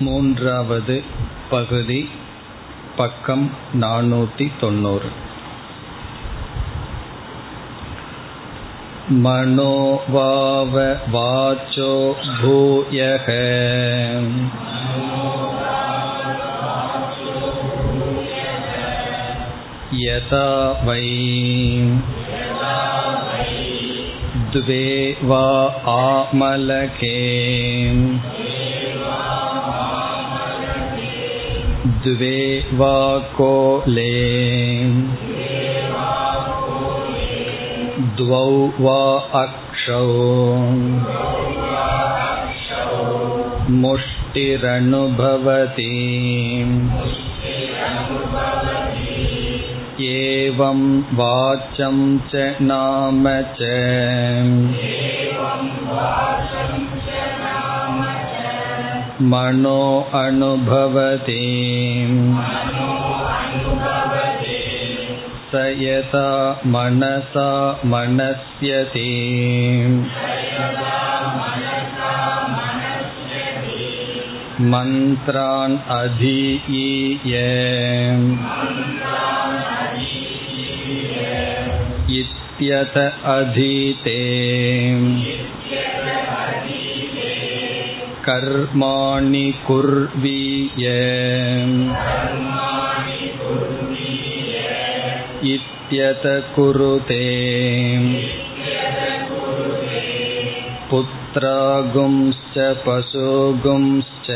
மூன்றாவது பகுதி பக்கம் நானூத்தி தொண்ணூறு मनोवाव वाचो भूयः यथा वै द्वे वा आमलके द्वे वा कोले द्वौ वा अक्षौ मुष्टिरनुभवति एवं वाचं च नाम च मनो अनुभवति स यथा मनसा मनस्यति मन्त्रान् अधीय इत्यत अधीते कर्माणि कुर्वीय इत्यत कुरुते पुत्रागुंश्च पशुगुंश्च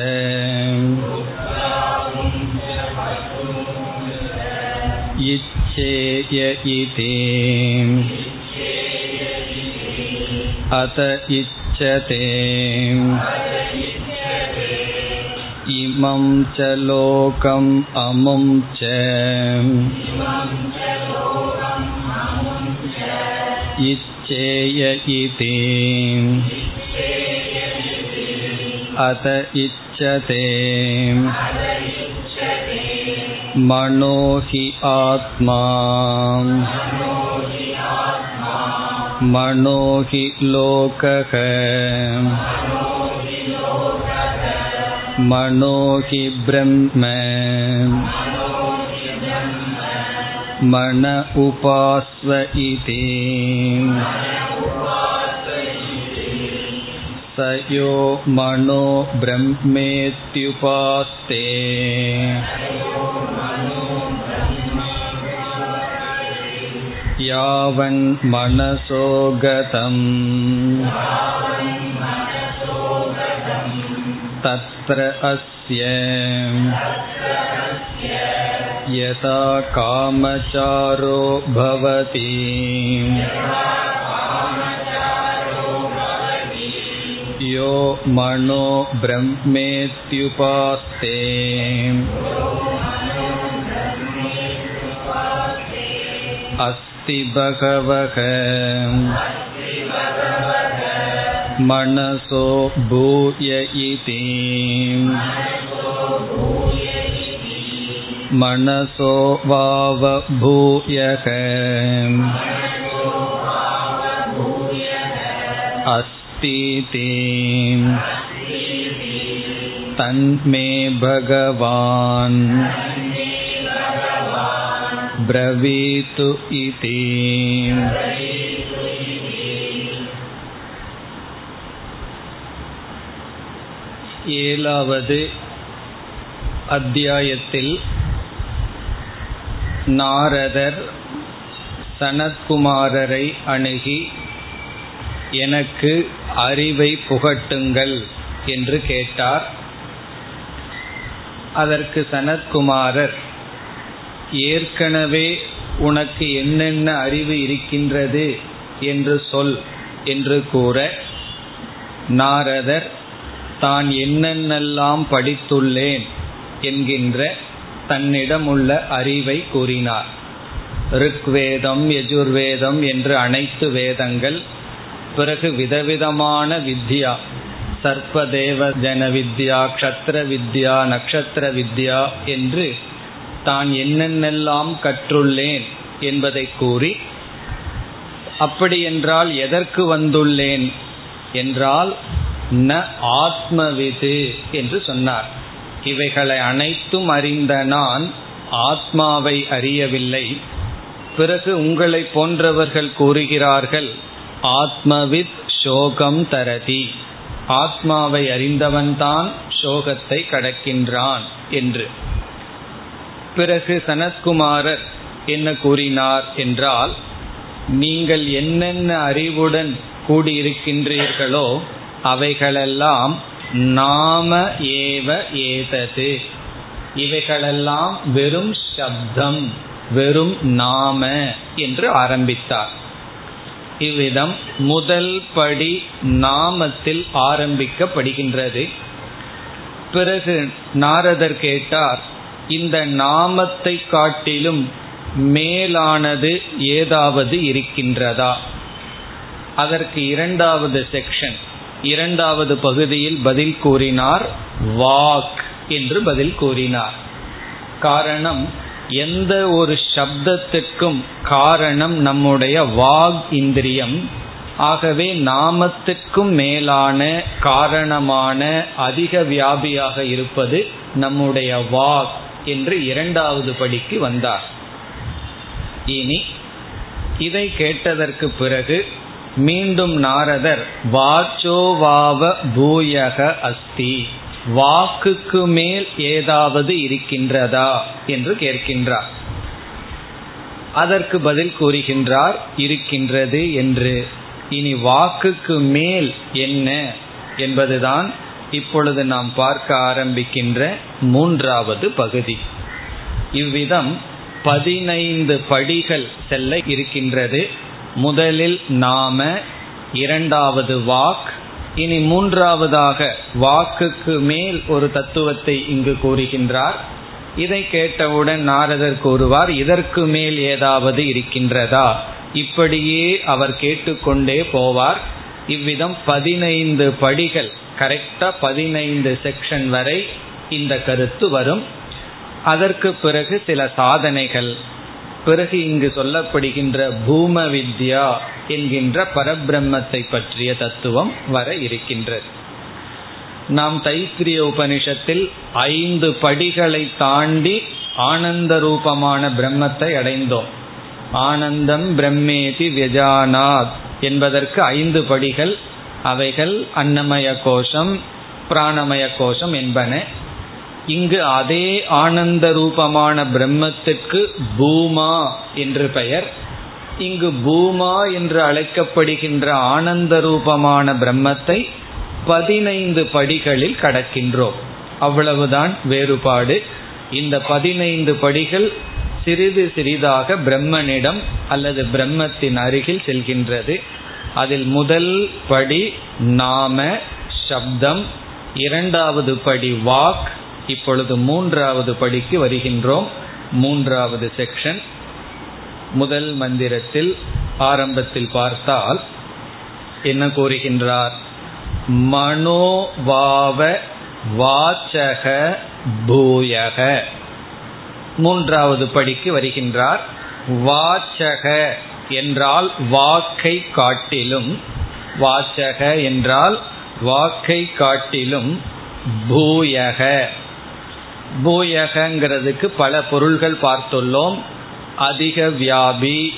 इच्छेय इति अत इच्छते इमं च लोकम् अमुं च इच्छेय इति अत इच्छते मनो हि आत्मा मनो हि लोकः मनो हि ब्रह्म मन उपास्व इति स यो मनो ब्रह्मेत्युपास्ते यावन्मनसो गतम् तत्र अस्य यथा कामचारो भवति यो मनो ब्रह्मेत्युपास्ते अस्ति बहवः मनसो भूय इति मनसो वावभूयः अस्तीति तन्मे भगवान् ब्रवीतु इति ஏழாவது அத்தியாயத்தில் நாரதர் சனத்குமாரரை அணுகி எனக்கு அறிவை புகட்டுங்கள் என்று கேட்டார் அதற்கு சனத்குமாரர் ஏற்கனவே உனக்கு என்னென்ன அறிவு இருக்கின்றது என்று சொல் என்று கூற நாரதர் தான் என்னென்னெல்லாம் படித்துள்ளேன் என்கின்ற தன்னிடம் உள்ள அறிவை கூறினார். ருக்வேதம் யஜுர்வேதம் என்று அனைத்து வேதங்கள் பிறகு விதவிதமான வித்யா சர்ப்பதேவ ஜன வித்யா க்ஷத்ர வித்யா நக்ஷத்திர வித்யா என்று தான் என்னென்னெல்லாம் கற்றுள்ளேன் என்பதை கூறி அப்படி என்றால் எதற்கு வந்துள்ளேன்? என்றால் ந ஆத்மவிது என்று சொன்னார். இவைகளை அனைத்தும் அறிந்த நான் ஆத்மாவை அறியவில்லை. பிறகு உங்களை போன்றவர்கள் கூறுகிறார்கள் ஆத்மவித் சோகம் தரதி. ஆத்மாவை அறிந்தவன்தான் சோகத்தை கடக்கின்றான் என்று. பிறகு சனத்குமாரர் என்ன கூறினார் என்றால் நீங்கள் என்னென்ன அறிவுடன் கூடியிருக்கின்றீர்களோ அவைகளெல்லாம் நாம ஏவ ஏதது. இவைகளெல்லாம் வெறும் சப்தம் வெறும் நாம என்று ஆரம்பித்தார். இவ்விதம் முதல் படி நாமத்தில் ஆரம்பிக்கப்படுகின்றது. பிறகு நாரதர் கேட்டார் இந்த நாமத்தை காட்டிலும் மேலானது ஏதாவது இருக்கின்றதா? அதற்கு இரண்டாவது செக்ஷன் இரண்டாவது பகுதியில் பதில் கூறினார் வாக் என்று பதில் கூறினார். காரணம் எந்த ஒரு சப்தத்துக்கும் காரணம் நம்முடைய வாக் இந்திரியம். ஆகவே நாமத்துக்கும் மேலான காரணமான அதிக வியாபியாக இருப்பது நம்முடைய வாக். என்று இரண்டாவது படிக்கு வந்தார். இனி இதை கேட்டதற்கு பிறகு மீண்டும் நாரதர் வாச்சோவாவ பூயக அஸ்தி வாக்குக்கு மேல் ஏதாவது இருக்கின்றதா? என்று கேட்கின்றார். அதற்கு பதில் கூறுகின்றார் இருக்கின்றது என்று. இனி வாக்குக்கு மேல் என்ன என்பதுதான் இப்பொழுது நாம் பார்க்க ஆரம்பிக்கின்ற மூன்றாவது பகுதி. இவ்விதம் பதினைந்து படிகள் செல்ல இருக்கின்றது. முதலில் நாம இரண்டாவது வாக். இனி மூன்றாவதாக வாக்குக்கு மேல் ஒரு தத்துவத்தை இங்கு கூறுகின்றார். இதை கேட்டவுடன் நாரதர் கூறுவார் இதற்கு மேல் ஏதாவது இருக்கின்றதா? இப்படியே அவர் கேட்டுக்கொண்டே போவார். இவ்விதம் பதினைந்து படிகள் கரெக்டா பதினைந்து செக்ஷன் வரை இந்த கருத்து வரும். அதற்கு பிறகு சில சாதனைகள். பிறகு இங்கு சொல்லப்படுகின்ற பூம வித்யா என்கின்ற பரபிரம்மத்தை பற்றிய தத்துவம் வர இருக்கின்றது. நாம் தைத்திரிய உபனிஷத்தில் ஐந்து படிகளை தாண்டி ஆனந்த ரூபமான பிரம்மத்தை அடைந்தோம். ஆனந்தம் பிரம்மேதி வியஜானாத் என்பதற்கு ஐந்து படிகள் அவைகள் அன்னமய கோஷம் பிராணமய கோஷம் என்பன. இங்கு அதே ஆனந்த ரூபமான பிரம்மத்திற்கு பூமா என்று பெயர். இங்கு பூமா என்று அழைக்கப்படுகின்ற ஆனந்த ரூபமான பிரம்மத்தை பதினைந்து படிகளில் கடக்கின்றோம். அவ்வளவுதான் வேறுபாடு. இந்த பதினைந்து படிகள் சிறிது சிறிதாக பிரம்மனிடம் அல்லது பிரம்மத்தின் அருகில் செல்கின்றது. அதில் முதல் படி நாம சப்தம் இரண்டாவது படி வாக் இப்பொழுது மூன்றாவது படிக்கு வருகின்றோம். மூன்றாவது செக்ஷன். முதல் மந்திரத்தில் ஆரம்பத்தில் பார்த்தால் என்ன கூறுகின்றார்? மனோவாவ வாச்சக பூயக. மூன்றாவது படிக்கு வருகின்றார். வாச்சக என்றால் வாக்கை காட்டிலும் வாச்சக என்றால் வாக்கை காட்டிலும் பூயக. பூயகங்கிறதுக்கு பல பொருள்கள் பார்த்துள்ளோம். அதிக வியாபி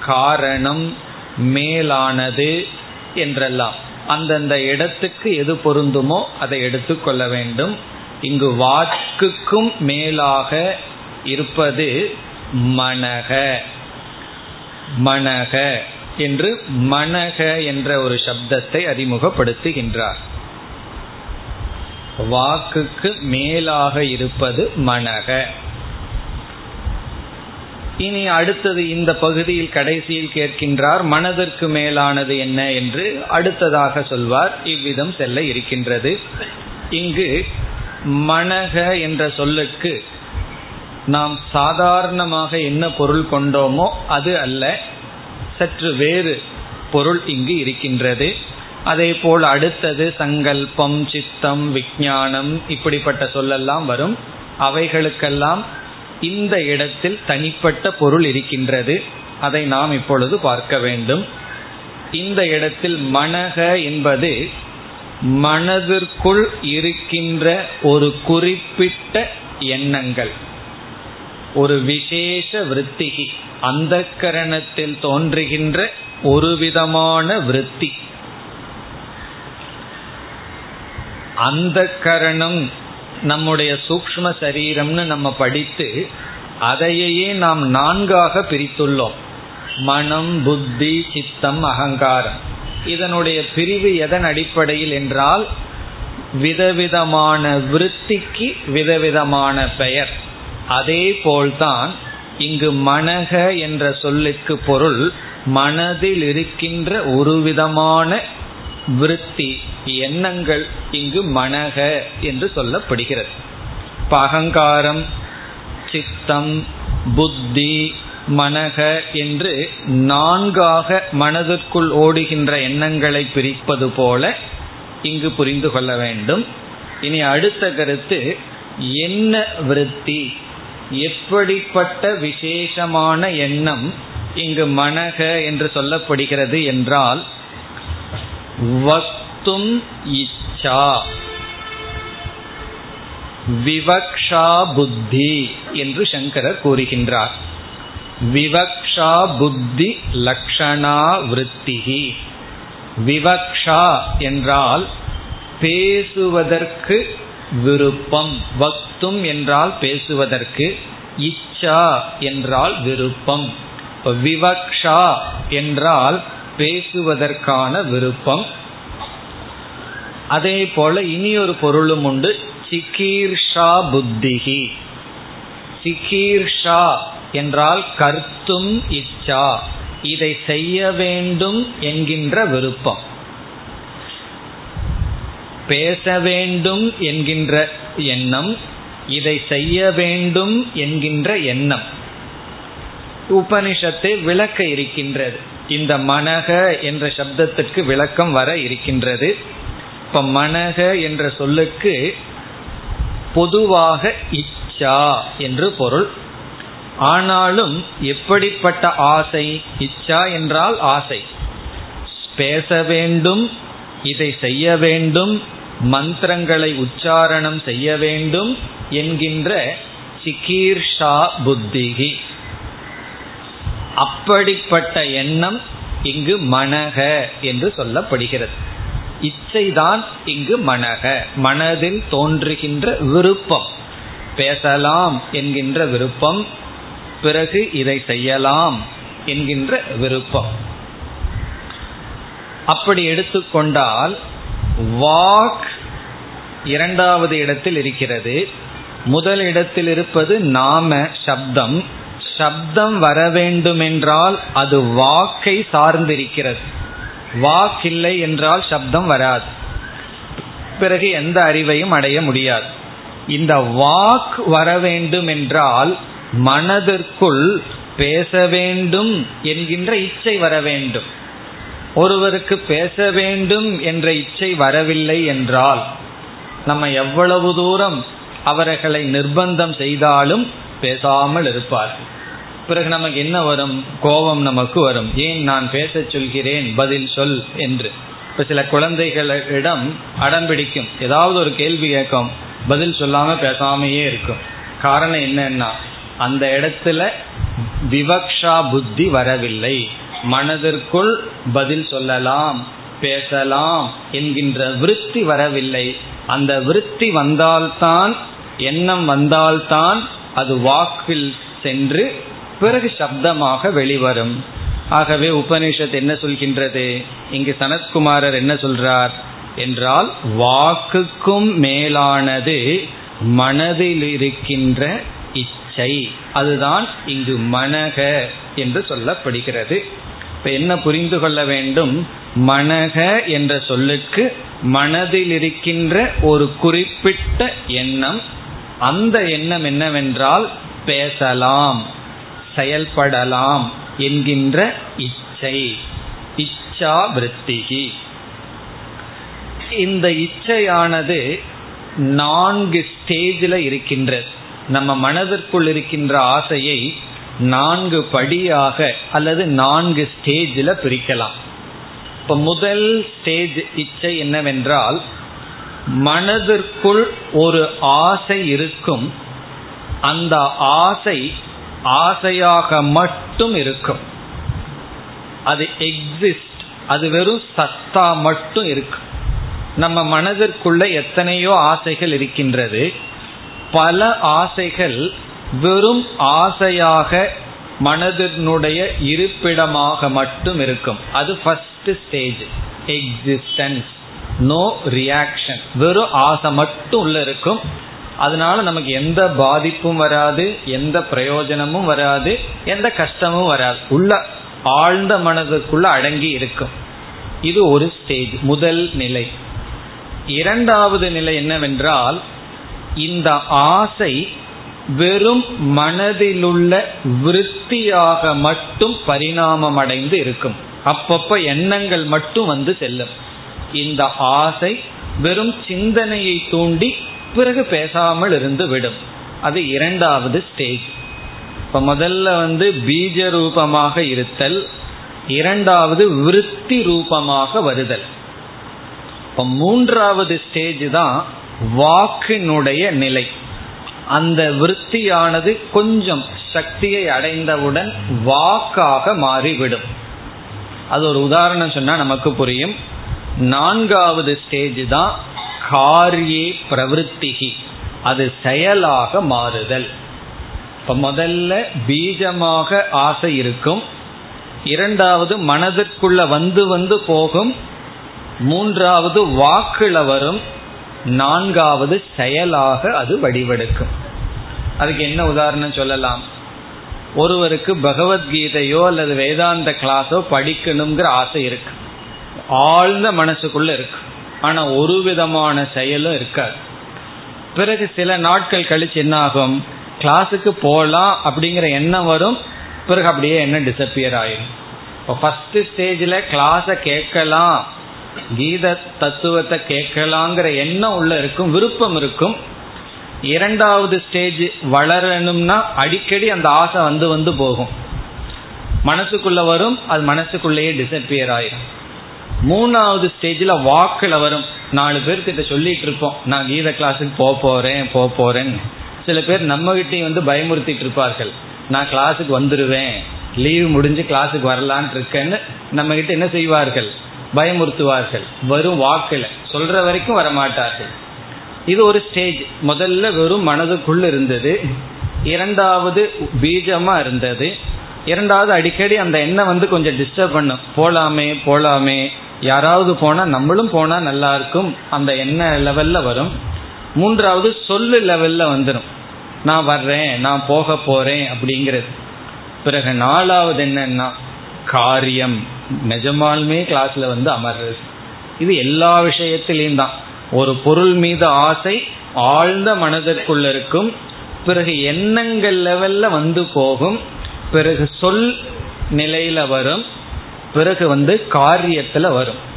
காரணம் மேலானது என்றெல்லாம். அந்தந்த இடத்துக்கு எது பொருந்துமோ அதை எடுத்துக்கொள்ள வேண்டும். இங்கு வாக்குக்கும் மேலாக இருப்பது மனக. மனக என்று மனக என்ற ஒரு சப்தத்தை அறிமுகப்படுத்துகின்றார். வாக்குக்கு மேலாக இருப்பது மனக. இனி அடுத்தது இந்த பகுதியில் கடைசியில் கேட்கின்றார் மனதிற்கு மேலானது என்ன என்று அடுத்ததாக சொல்வார். இவ்விதம் செல்ல இருக்கின்றது. இங்கு மனக என்ற சொல்லுக்கு நாம் சாதாரணமாக என்ன பொருள் கொண்டோமோ அது அல்ல சற்று வேறு பொருள் இங்கு இருக்கின்றது. அதே போல் அடுத்தது சங்கல்பம் சித்தம் விஞ்ஞானம் இப்படிப்பட்ட சொல்லெல்லாம் வரும். அவைகளுக்கெல்லாம் இந்த இடத்தில் தனிப்பட்ட பொருள் இருக்கின்றது. அதை நாம் இப்பொழுது பார்க்க வேண்டும். இந்த இடத்தில் மனக என்பது மனதிற்குள் இருக்கின்ற ஒரு குறிப்பிட்ட எண்ணங்கள். ஒரு விசேஷ விற்பிகி அந்த கரணத்தில் தோன்றுகின்ற ஒரு விதமான விருத்தி. அந்த கரணம் நம்முடைய சூக்ம சரீரம்னு நம்ம படித்து அதையே நாம் நான்காக பிரித்துள்ளோம். மனம் புத்தி சித்தம் அகங்காரம். இதனுடைய பிரிவு எதன் அடிப்படையில் என்றால் விதவிதமான விருத்திக்கு விதவிதமான பெயர். அதே போல்தான் இங்கு மனக என்ற சொல்லுக்கு பொருள் மனதில் இருக்கின்ற ஒரு விதமான விருத்தி எண்ணங்கள் இங்கு மனக என்று சொல்லப்படுகிறது. அகங்காரம் சித்தம் புத்தி மனக என்று நான்காக மனதிற்குள் ஓடுகின்ற எண்ணங்களை பிரிப்பது போல இங்கு புரிந்து கொள்ள வேண்டும். இனி அடுத்த கருத்து என்ன விருத்தி? எப்படிப்பட்ட விசேஷமான எண்ணம் இங்கு மனக என்று சொல்லப்படுகிறது என்றால் வக்தும் இச்சா விவக்ஷா புத்தி என்று சங்கரர் கூறுகின்றார். விவக்ஷா புத்தி லக்ஷணா விருத்திகி விவக்ஷா என்றால் பேசுவதற்கு விருப்பம். வக்தும் என்றால் பேசுவதற்கு இச்சா என்றால் விருப்பம். விவக்ஷா என்றால் பேசுவதற்கான விருப்பம். அதே போல இனி ஒரு பொருளும் உண்டு. சிகீர்ஷா புத்திகி சிகீர்ஷா என்றால் கர்த்தும் இச்சா. இதை செய்ய வேண்டும் என்கின்ற விருப்பம். பேச வேண்டும் என்கின்ற எண்ணம். இதை செய்ய வேண்டும் என்கின்ற எண்ணம். உபனிஷத்தை விளக்க இருக்கின்றது. இந்த மனக என்ற சப்தத்துக்கு விளக்கம் வர இருக்கின்றது. இப்ப மனக என்ற சொல்லுக்கு பொதுவாக இச்சா என்று பொருள். ஆனாலும் எப்படிப்பட்ட ஆசை? இச்சா என்றால் ஆசை. பேச வேண்டும் இதை செய்ய வேண்டும் மந்திரங்களை உச்சாரணம் செய்ய வேண்டும் என்கின்ற சிகீர்ஷா புத்திகி அப்படிப்பட்ட எண்ணம் இங்கு மனக என்று சொல்லப்படுகிறது. இச்சைதான் இங்கு மனக மனதில் தோன்றுகின்ற விருப்பம். பேசலாம் என்கின்ற விருப்பம் பிறகு இதை செய்யலாம் என்கின்ற விருப்பம். அப்படி எடுத்துக்கொண்டால் வாக் இரண்டாவது இடத்தில் இருக்கிறது. முதல் இடத்தில் இருப்பது நாம சப்தம். சப்தம் வர வேண்டுமென்றால் அது வாக்கை சார்ந்திருக்கிறது. வாக் இல்லை என்றால் சப்தம் வராது. பிறகு எந்த அறிவையும் அடைய முடியாது. இந்த வாக் வர வேண்டும் என்றால் மனதிற்குள் பேச வேண்டும் என்கின்ற இச்சை வர வேண்டும். ஒருவருக்கு பேச வேண்டும் என்ற இச்சை வரவில்லை என்றால் நம்ம எவ்வளவு தூரம் அவர்களை நிர்பந்தம் செய்தாலும் பேசாமல் இருப்பார் பிறகு நமக்கு என்ன வரும்? கோபம் நமக்கு வரும். ஏன் நான் பேச சொல்கிறேன்? பதில் சொல் என்று. இப்ப சில குழந்தைகளிடம் அடம் பிடிக்கும். ஏதாவது ஒரு கேள்வி கேட்கும். பதில் சொல்லாம பேசாமையே இருக்கும். காரணம் என்னன்னா அந்த இடத்துல விவக்ஷா புத்தி வரவில்லை. மனதிற்குள் பதில் சொல்லலாம் பேசலாம் என்கின்ற விருத்தி வரவில்லை. அந்த விருத்தி வந்தால்தான் எண்ணம் வந்தால்தான் அது வாக்கில் சென்று பிறகு சப்தமாக வெளிவரும். ஆகவே உபனிஷத் என்ன சொல்கின்றது? இங்கு சனத்குமாரர் என்ன சொல்றார்? என்றால் வாக்குக்கும் மேலானது மனதில் இருக்கின்ற இச்சை. அதுதான் இங்கு மனக என்று சொல்லப்படுகிறது. இப்ப என்ன புரிந்து கொள்ள வேண்டும்? மனக என்ற சொல்லுக்கு மனதில் இருக்கின்ற ஒரு குறிப்பிட்ட எண்ணம் அந்த எண்ணம் என்னவென்றால் பேசலாம் செயல்படலாம் என்கின்ற இச்சை இச்சா விருத்திகி. இந்த இச்சையானது நான்கு ஸ்டேஜில் இருக்கின்றது. நம்ம மனதிற்குள் இருக்கின்ற ஆசையை நான்கு படியாக அல்லது நான்கு ஸ்டேஜில் பிரிக்கலாம். இப்போ முதல் ஸ்டேஜ் இச்சை என்னவென்றால் மனதிற்குள் ஒரு ஆசை இருக்கும். அந்த ஆசை ஆசையாக மட்டும் இருக்கும். அது எக்ஸிஸ்ட் அது வெறும் சத்தா மட்டும் இருக்கு நம்ம மனதிற்குள்ள எத்தனையோ ஆசைகள் இருக்கின்றது. பல ஆசைகள் வெறும் ஆசையாக மனதினுடைய இருப்பிடமாக மட்டும் இருக்கும். அது first stage existence no reaction வெறும் ஆசை மட்டும் உள்ள இருக்கும். அதனால நமக்கு எந்த பாதிப்பும் வராது எந்த பிரயோஜனமும் வராது எந்த கஷ்டமும் வராது. உள்ள ஆழ்ந்த மனதுக்குள்ள அடங்கி இருக்கும். இது ஒரு ஸ்டேஜ் முதல் நிலை. இரண்டாவது நிலை என்னவென்றால் இந்த ஆசை வெறும் மனதிலுள்ள விருத்தியாக மட்டும் பரிணாமம் அடைந்து இருக்கும். அப்பப்ப எண்ணங்கள் மட்டும் வந்து செல்லும். இந்த ஆசை வெறும் சிந்தனையை தூண்டி பிறகு பேசாமல் இருந்து விடும். அது இரண்டாவது ஸ்டேஜ் இப்ப முதல்ல வந்து பீஜ ரூபமாக இருத்தல் இரண்டாவது விருத்தி ரூபமாக வருதல். இப்ப மூன்றாவது ஸ்டேஜ் தான் வாக்கினுடைய நிலை. அந்த விருத்தியானது கொஞ்சம் சக்தியை அடைந்தவுடன் வாக்காக மாறிவிடும். அது ஒரு உதாரணம் சொன்னா நமக்கு புரியும். நான்காவது ஸ்டேஜ் தான் காரியே பிரவருத்திகி. அது செயலாக மாறுதல். இப்ப முதல்ல பீஜமாக ஆசை இருக்கும். இரண்டாவது மனதிற்குள்ள வந்து வந்து போகும். மூன்றாவது வாக்குல வரும். நான்காவது செயலாக அது வடிவெடுக்கும். அதுக்கு என்ன உதாரணம் சொல்லலாம்? ஒருவருக்கு பகவத்கீதையோ அல்லது வேதாந்த கிளாஸோ படிக்கணுங்கிற ஆசை இருக்கு. ஆழ்ந்த மனசுக்குள்ள இருக்கு. ஆனா ஒரு விதமான செயலும் இருக்காது. பிறகு சில நாட்கள் கழிச்சு என்ன ஆகும்? கிளாஸுக்கு போகலாம் அப்படிங்கிற எண்ணம் வரும். பிறகு அப்படியே என்ன டிசப்பியர் ஆயிடும் இப்போ ஃபர்ஸ்ட் ஸ்டேஜில் கிளாஸை கேட்கலாம். கீத தத்துவத்தை கேட்கலாங்கிற எண்ணம் உள்ள இருக்கும். விருப்பம் இருக்கும். இரண்டாவது ஸ்டேஜ் வளரணும்னா அடிக்கடி அந்த ஆசை வந்து வந்து போகும். மனசுக்குள்ள வரும். அது மனசுக்குள்ளேயே டிசப்பியர் ஆயிடும் மூணாவது ஸ்டேஜில் வாக்கில் வரும். நாலு பேர்கிட்ட சொல்லிட்டு இருப்போம் நான் கீத கிளாஸுக்கு போக போகிறேன் போக போகிறேன்னு சில பேர் நம்மகிட்டையும் வந்து பயமுறுத்திட்டு இருப்பார்கள். நான் கிளாஸுக்கு வந்துடுவேன் லீவ் முடிஞ்சு கிளாஸுக்கு வரலான் இருக்கேன்னு நம்மகிட்ட என்ன செய்வார்கள்? பயமுறுத்துவார்கள். வரும் வாக்கில். சொல்கிற வரைக்கும் வரமாட்டார்கள். இது ஒரு ஸ்டேஜ் முதல்ல வெறும் மனதுக்குள்ள இருந்தது. இரண்டாவது பீஜமாக இருந்தது. இரண்டாவது அடிக்கடி அந்த எண்ணம் வந்து கொஞ்சம் டிஸ்டர்ப் பண்ணும். போலாமே போலாமே. யாராவது போனா நம்மளும் போனா நல்லா இருக்கும். அந்த எண்ண லெவல்ல வரும். மூன்றாவது சொல்லு லெவல்ல வந்துடும் நான் வர்றேன் நான் போக போறேன் அப்படிங்கிறது. பிறகு நாலாவது என்னன்னா காரியம். நிஜமாலுமே கிளாஸ்ல வந்து அமர்றது. இது எல்லா விஷயத்திலையும் தான். ஒரு பொருள் மீது ஆசை ஆழ்ந்த மனதிற்குள்ள இருக்கும். பிறகு எண்ணங்கள் லெவல்ல வந்து போகும். பிறகு சொல் நிலையில வரும் பிறகு வந்து காரியத்துல வரும்.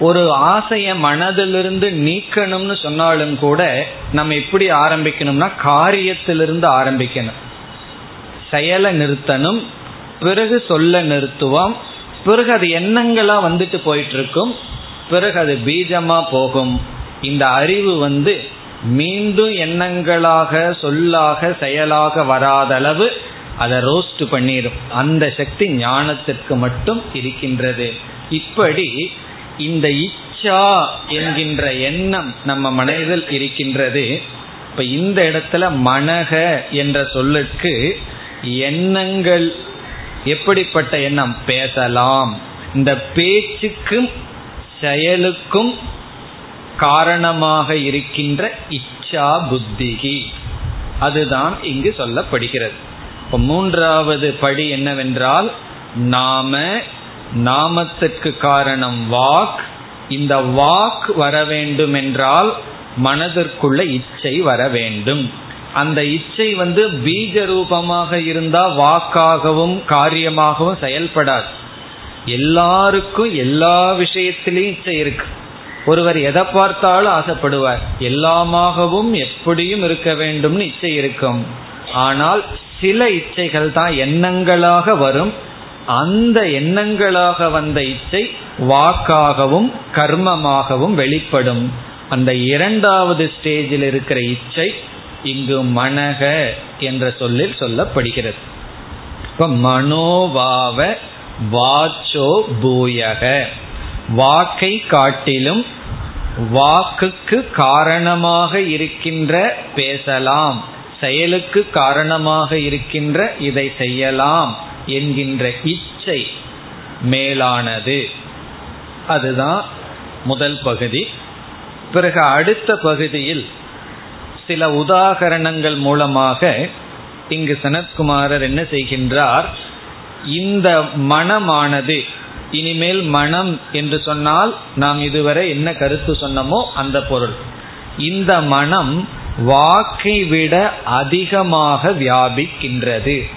ஒரு ஆசைய மனதிலிருந்து நீக்கணும்னு சொன்னாலும் கூட நம்ம எப்படி ஆரம்பிக்கணும்னா காரியத்திலிருந்து ஆரம்பிக்கணும். செயலை நிறுத்தணும் பிறகு சொல்ல நிறுத்துவோம் பிறகு அது எண்ணங்களா வந்துட்டு போயிட்டு இருக்கும் பிறகு அது பீஜமா போகும். இந்த அறிவு வந்து மீண்டும் எண்ணங்களாக சொல்லாக செயலாக வராத அளவு அதை ரோஸ்ட் பண்ணிடும் அந்த சக்தி ஞானத்திற்கு மட்டும் இருக்கின்றது. இப்படி இந்த இச்சா என்கின்ற எண்ணம் நம்ம மனதில் இருக்கின்றது. இப்ப இந்த இடத்துல மனக என்ற சொல்லுக்கு எண்ணங்கள் எப்படிப்பட்ட எண்ணம்? பேசலாம். இந்த பேச்சுக்கும் செயலுக்கும் காரணமாக இருக்கின்ற இச்சா புத்திகி. அதுதான் இங்கு சொல்லப்படுகிறது. இப்ப மூன்றாவது படி என்னவென்றால் நாம நாமத்துக்கு காரணம் வாக். இந்த வாக் வர வேண்டும் என்றால் மனதிற்குள்ள இச்சை வர வேண்டும். அந்த இச்சை வந்து பீஜ ரூபமாக இருந்தா வாக்காகவும் காரியமாகவும் செயல்படாது. எல்லாருக்கும் எல்லா விஷயத்திலையும் இச்சை இருக்கு. ஒருவர் எதை பார்த்தாலும் ஆசைப்படுவார். எல்லாமாகவும் எப்படியும் இருக்க வேண்டும்னு இச்சை இருக்கும். ஆனால் சில இச்சைகள் தான் எண்ணங்களாக வரும். அந்த எண்ணங்களாக வந்த இச்சை வாக்காகவும் கர்மமாகவும் வெளிப்படும். அந்த இரண்டாவது ஸ்டேஜில் இருக்கிற இச்சை இங்கு மனக என்ற சொல்லில் சொல்லப்படுகிறது. இப்ப மனோவாவ வாச்சோ பூயக. வாக்கை காட்டிலும் வாக்குக்கு காரணமாக இருக்கின்ற பேசலாம். செயலுக்கு காரணமாக இருக்கின்ற இதை செய்யலாம் என்கின்ற இச்சை மேலானது. அதுதான் முதல் பகுதி. பிறகு அடுத்த பகுதியில் சில உதாகரணங்கள் மூலமாக இங்கு சனத்குமாரர் என்ன செய்கின்றார்? இந்த மனமானது இனிமேல் மனம் என்று சொன்னால் நாம் இதுவரை என்ன கருத்து சொன்னமோ அந்த பொருள். இந்த மனம் வாக்கை விட அதிகமாக வியாபிக்கின்றது.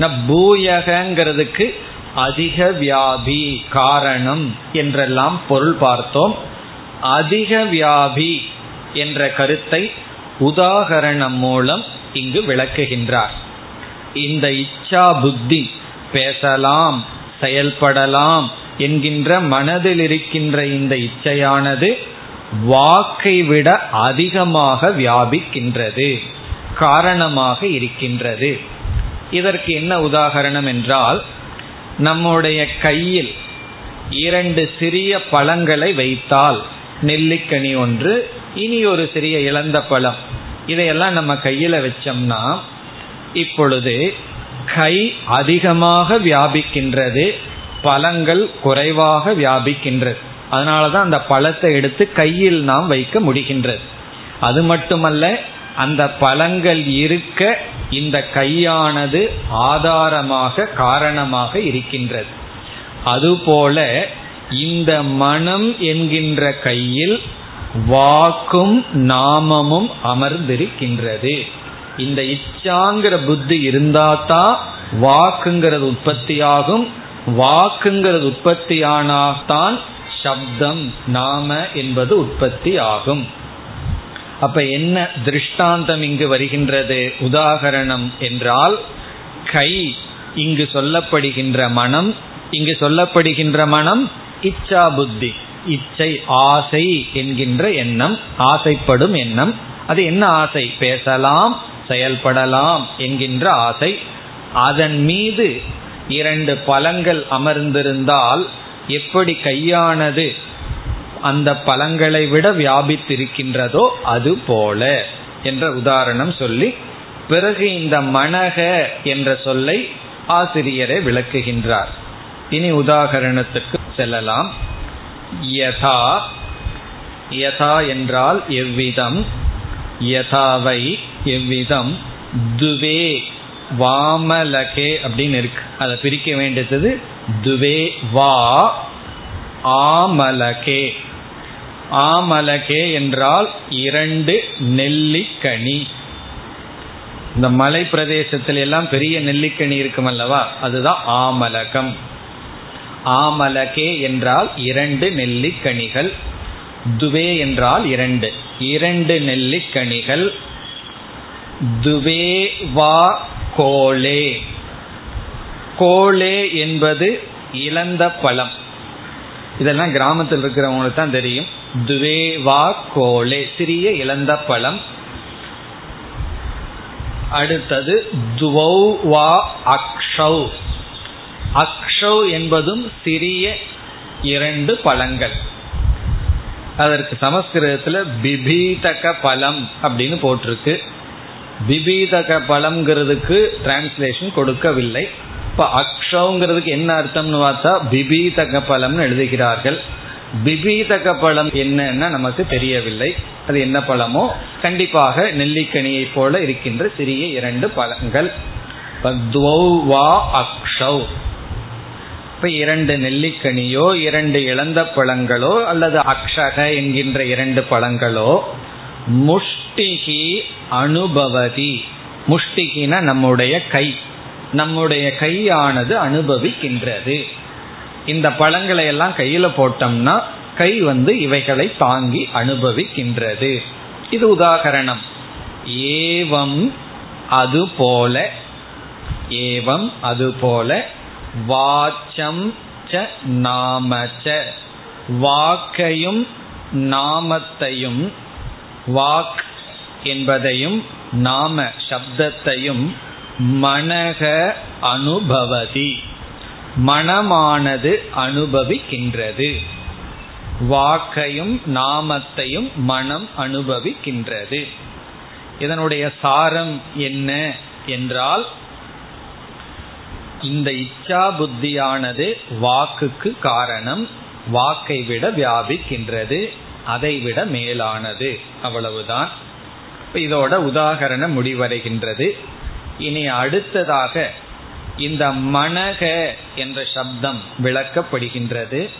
பூயகங்கிறதுக்கு அதிக வியாபி காரணம் என்றெல்லாம் பொருள் பார்த்தோம். அதிக வியாபி என்ற கருத்தை உதாகரணம் மூலம் இங்கு விளக்குகின்றார். இந்த இச்சா புத்தி பேசலாம் செயல்படலாம் என்கின்ற மனதில் இருக்கின்ற இந்த இச்சையானது வாக்கை விட அதிகமாக வியாபிக்கின்றது காரணமாக இருக்கின்றது. இதற்கு என்ன உதாகரணம் என்றால் நம்முடைய கையில் இரண்டு சிறிய பழங்களை வைத்தால் நெல்லிக்கனி ஒன்று இனி ஒரு சிறிய இழந்த பழம். இதையெல்லாம் நம்ம கையில வச்சோம்னா இப்பொழுது கை அதிகமாக வியாபிக்கின்றது பழங்கள் குறைவாக வியாபிக்கின்றது. அதனாலதான் அந்த பழத்தை எடுத்து கையில் நாம் வைக்க முடிகின்றது. அது மட்டுமல்ல அந்த பழங்கள் இருக்க இந்த கையானது ஆதாரமாக காரணமாக இருக்கின்றது. அதுபோல இந்த மனம் என்கின்ற கையில் வாக்கும் நாமமும் அமர்ந்திருக்கின்றது. இந்த இச்சாங்கிற புத்தி இருந்தாதான் வாக்குங்கிறது உற்பத்தியாகும். வாக்குங்கிறது உற்பத்தியானால்தான் சப்தம் நாம என்பது உற்பத்தி ஆகும். அப்ப என்ன திருஷ்டாந்தம் இங்கு வருகின்றது? உதாகரணம் என்றால் கை இங்கு சொல்லப்படுகின்ற மனம் இங்கு சொல்லப்படுகின்ற மனம் இச்சா புத்தி இச்சை ஆசை என்கின்ற எண்ணம் ஆசைப்படும் எண்ணம். அது என்ன ஆசை? பேசலாம் செயல்படலாம் என்கின்ற ஆசை. அதன் மீது இரண்டு பழங்கள் அமர்ந்திருந்தால் எப்படி கையானது? அந்த பழங்களை விட வியாபித்திருக்கின்றதோ அது போல என்ற உதாரணம் சொல்லி பிறகு இந்த மனக என்ற சொல்லை ஆசிரியரை விளக்குகின்றார். இனி உதாகரணத்துக்கு செல்லலாம். யதா யதா என்றால் எவ்விதம்? யதாவை எவ்விதம்? துவே வாமலகே அப்படின்னு இருக்கு. அதை பிரிக்க வேண்டியது துவே வா ஆமலகே. ஆமலகே என்றால் இரண்டு நெல்லிக்கனி. இந்த மலை பிரதேசத்தில் எல்லாம் பெரிய நெல்லிக்கனி இருக்கும் அல்லவா அதுதான் ஆமலகம். ஆமலகே என்றால் இரண்டு நெல்லிக்கனிகள். துவே என்றால் இரண்டு. இரண்டு நெல்லிக்கனிகள். துவே வா கோலே கோலே என்பது இழந்த பழம். இதெல்லாம் கிராமத்தில் இருக்கிறவங்களுக்கு தான் தெரியும். துவேவா கோலே சிறிய இழந்த பழம். அடுத்தது துவௌ வா அக்ஷௌ. அக்ஷௌ என்பதும் சிறிய இரண்டு பழங்கள். அதற்கு சமஸ்கிருதத்தில் பிபீதக பலம் அப்படின்னு போட்டிருக்கு. விபீதக பலம்ங்கிறதுக்கு டிரான்ஸ்லேஷன் கொடுக்கவில்லை. இப்போ அக்ஷங்கிறதுக்கு என்ன அர்த்தம்னு பார்த்தா பிபீதக பழம்னு எழுதுகிறார்கள். பிபீதக பழம் என்னன்னா நமக்கு தெரியவில்லை. அது என்ன பழமோ கண்டிப்பாக நெல்லிக்கனியை போல இருக்கின்ற சிறிய இரண்டு பழங்கள் அக்ஷவ் இப்ப இரண்டு நெல்லிக்கனியோ இரண்டு இழந்த பழங்களோ அல்லது அக்ஷக என்கின்ற இரண்டு பழங்களோ முஷ்டிகி அனுபவதி. முஷ்டிகின நம்முடைய கை. நம்முடைய கையானது அனுபவிக்கின்றது. இந்த பழங்களை எல்லாம் கையில போட்டோம்னா கை வந்து இவைகளை தாங்கி அனுபவிக்கின்றது. இது உதாகரணம். ஏவம் அது போல ஏவம் அது போல வாச்சம் ச நாமச்ச. வாக்கையும் நாமத்தையும் வாக் என்பதையும் நாம சப்தத்தையும் மனக அனுபவதி. மனமானது அனுபவிக்கின்றது. வாக்கையும் நாமத்தையும் மனம் அனுபவிக்கின்றது. இதனுடைய சாரம் என்ன என்றால் இந்த இச்சா புத்தியானது வாக்குக்கு காரணம் வாக்கை விட வியாபிக்கின்றது அதை விட மேலானது. அவ்வளவுதான். இதோட உதாகரணம் முடிவடைகின்றது. இனி அடுத்ததாக இந்த மனக என்ற சப்தம் விளக்கப்படுகின்றது.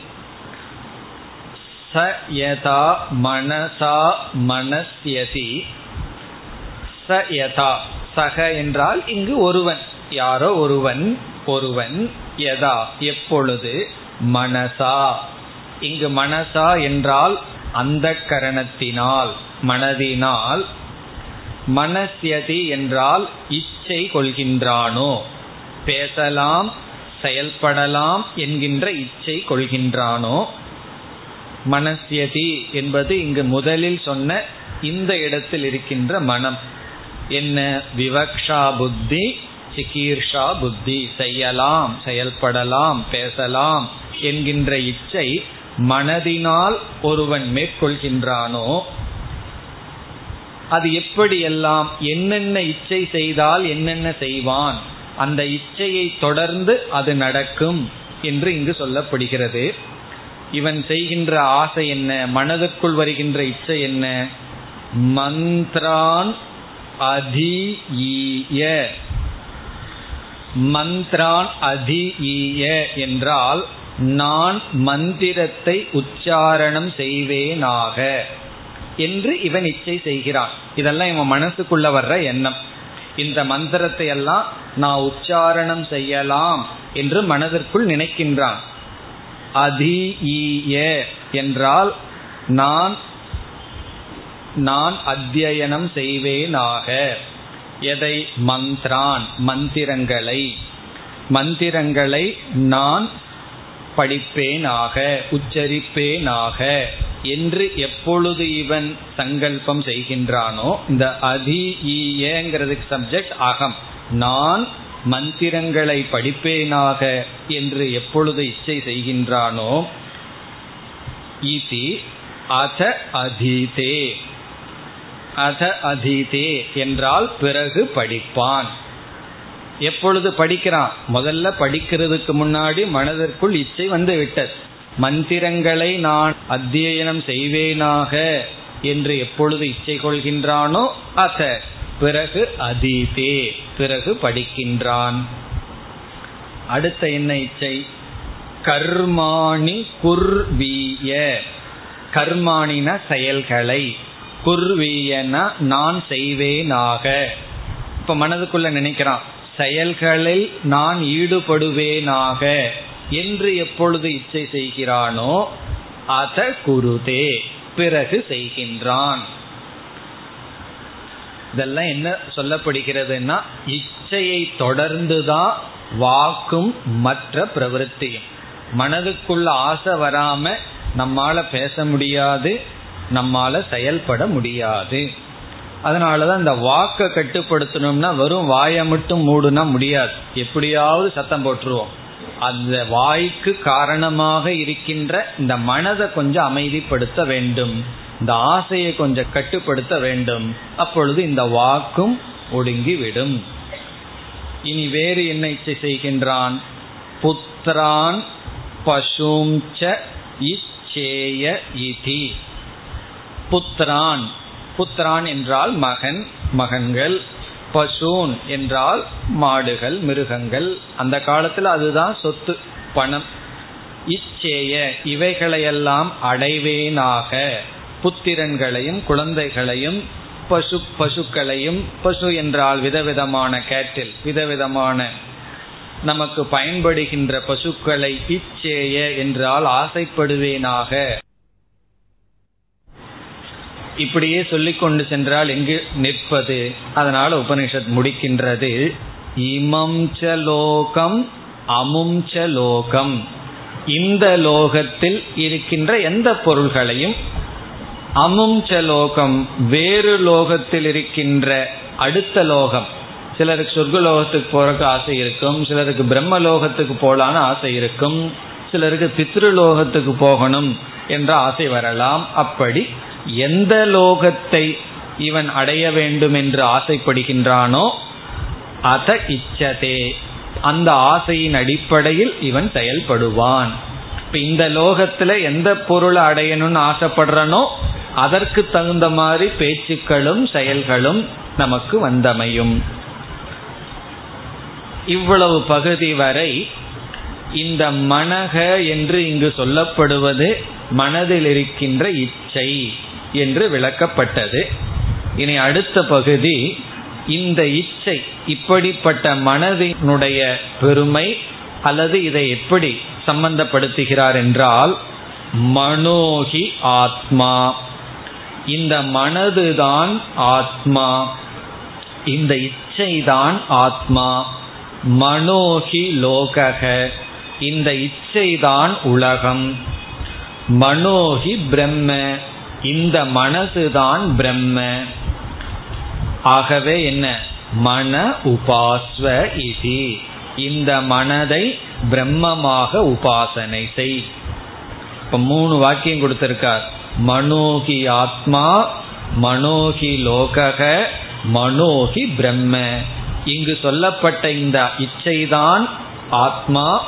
ச யதா மனசா மனஸ்யதி ச யதா சக என்றால் இங்கு ஒருவன் யாரோ ஒருவன் ஒருவன் யதா எப்பொழுது? மனசா. இங்கு மனசா என்றால் அந்த கரணத்தினால் மனதினால் மனசியதி என்றால் இச்சை கொள்கின்றானோ? பேசலாம் செயல்படலாம் என்கின்ற இச்சை கொள்கின்றானோ? மனசியதி என்பது இங்கு முதலில் சொன்ன இந்த இடத்தில் இருக்கின்ற மனம். என்ன? விவக்ஷா புத்தி சிகீர்ஷா புத்தி. செய்யலாம் செயல்படலாம் பேசலாம் என்கின்ற இச்சை மனதினால் ஒருவன் மேற்கொள்கின்றானோ? அது எப்படியெல்லாம் என்னென்ன இச்சை செய்தால் என்னென்ன செய்வான் அந்த இச்சையை தொடர்ந்து அது நடக்கும் என்று இங்கு சொல்லப்படுகிறது. இவன் செய்கின்ற ஆசை என்ன? மனதுக்குள் வருகின்ற இச்சை என்ன? மந்த்ரான் அதீய மந்த்ரான் அதீய என்றால் நான் மந்திரத்தை உச்சாரணம் செய்வேனாக. என்று இவன் இச்சை செய்கிறான். இதெல்லாம் இவன் மனசுக்குள்ள வர்ற எண்ணம். இந்த மந்திரத்தை எல்லாம் நான் உச்சாரணம் செய்யலாம் என்று மனதிற்குள் நினைக்கின்றான். அதீய என்றால் நான் நான் அத்தியனம் செய்வேனாக. எதை? மந்த்ரான் மந்திரங்களை. மந்திரங்களை நான் படிப்பேனாக உச்சரிப்பேனாக என்று எப்பொழுது இவன் சங்கல்பம் செய்கின்றானோ இந்த அதிங்கிறதுக்கு சப்ஜெக்ட் அகம். நான் மந்திரங்களை படிப்பேனாக என்று எப்பொழுது இச்சை செய்கின்றானோ இதி அத அதீதே. அத அதீதே என்றால் பிறகு படிப்பான். எப்பொழுது படிக்கிறான்? முதல்ல படிக்கிறதுக்கு முன்னாடி மனதிற்குள் இச்சை வந்து விட்டது. மந்திரங்களை நான் அத்தியனம் செய்வேனாக என்று எப்பொழுது இச்சை கொள்கின்றானோ அத பிறகு அதீதே பிறகு படிக்கின்றான். அடுத்த என்ன இச்சை? கர்மாணி குர்வீய. கர்மாணின செயல்களை. குர்வீயன நான் செய்வேனாக. இப்ப மனதுக்குள்ள நினைக்கிறான். செயல்களில் நான் ஈடுபடுவேனாக என்று எப்பொழுது இச்சை செய்கிறானோ அத குருதே பிறகு செய்கின்றான். இதெல்லாம் என்ன சொல்லப்படுகிறதுனா இச்சையை தொடர்ந்துதான் வாக்கும் மற்ற பிரவருத்தியும். மனதுக்குள்ள ஆசை வராம நம்மால பேச முடியாது நம்மால செயல்பட முடியாது. அதனாலதான் இந்த வாக்கை கட்டுப்படுத்தணும்னா வெறும் வாயை மட்டும் மூடுனா முடியாது. எப்படியாவது சத்தம் போட்டுருவோம். அந்த வாய்க்கு காரணமாக இருக்கின்ற இந்த மனதை கொஞ்சம் அமைதிப்படுத்த வேண்டும். இந்த ஆசையை கொஞ்சம் கட்டுப்படுத்த வேண்டும். அப்பொழுது இந்த வாக்கும் ஒடுங்கிவிடும். இனி வேறு என்ன இச்சை செய்கின்றான்? புத்திரான் பசுஞ்ச இச்சேய இதி. புத்திரான் புத்திரான் என்றால் மகன் மகன்கள் பசூன் என்றால் மாடுகள் மிருகங்கள். அந்த காலத்தில் அதுதான் சொத்து பணம். இச்சேய இவைகளையெல்லாம் அடைவேனாக. புத்திரன்களையும் குழந்தைகளையும் பசு பசுக்களையும் பசு என்றால் விதவிதமான கேட்டில் விதவிதமான நமக்கு பயன்படுகின்ற பசுக்களை இச்சேய என்றால் ஆசைப்படுவேனாக. இப்படியே சொல்லிக் கொண்டு சென்றால் எங்கு நிற்பது? அதனால உபனிஷத் முடிக்கின்றது. இமம் ச லோகம் அமுஞ்ச லோகம். இந்த லோகத்தில் இருக்கின்ற எந்த பொருள்களையும் அமுஞ்ச லோகம் வேறு லோகத்தில் இருக்கின்ற அடுத்த லோகம். சிலருக்கு சொர்க்க லோகத்துக்கு போறதுக்கு ஆசை இருக்கும் சிலருக்கு பிரம்ம லோகத்துக்கு போலான்னு ஆசை இருக்கும் சிலருக்கு பித்ருலோகத்துக்கு போகணும் என்ற ஆசை வரலாம். அப்படி எந்த லோகத்தை இவன் அடைய வேண்டும் என்று ஆசைப்படுகின்றானோ அத இச்சதே. அந்த ஆசையின் அடிப்படையில் இவன் செயல்படுவான். இப்ப இந்த லோகத்துல எந்த பொருளை அடையணும்னு ஆசைப்படுறனோ அதற்கு தகுந்த மாதிரி பேச்சுக்களும் செயல்களும் நமக்கு வந்தமையும். இவ்வளவு பகுதி வரை இந்த மனக என்று இங்கு சொல்லப்படுவது மனதில் இருக்கின்ற இச்சை. என்று விளக்கப்பட்டது. இனி அடுத்த பகுதி இந்த இச்சை இப்படிப்பட்ட மனதினுடைய பெருமை அல்லது இதை எப்படி சம்பந்தப்படுத்துகிறார் என்றால் மனோகி ஆத்மா. இந்த மனதுதான் ஆத்மா. இந்த இச்சைதான் ஆத்மா. மனோகி லோகக. இந்த இச்சைதான் உலகம். மனோகி பிரம்ம. இந்த மனசுதான் பிரம்ம. ஆகவே என்ன? மன உபாஸ்வ இதி. இந்த மனதை பிரம்மமாக உபாசனை செய். இப்ப மூணு வாக்கியம் கொடுத்திருக்கார். மனோகி ஆத்மா மனோகி லோகக மனோகி பிரம்ம. இங்கு சொல்லப்பட்ட இந்த இச்சைதான் ஆத்மா.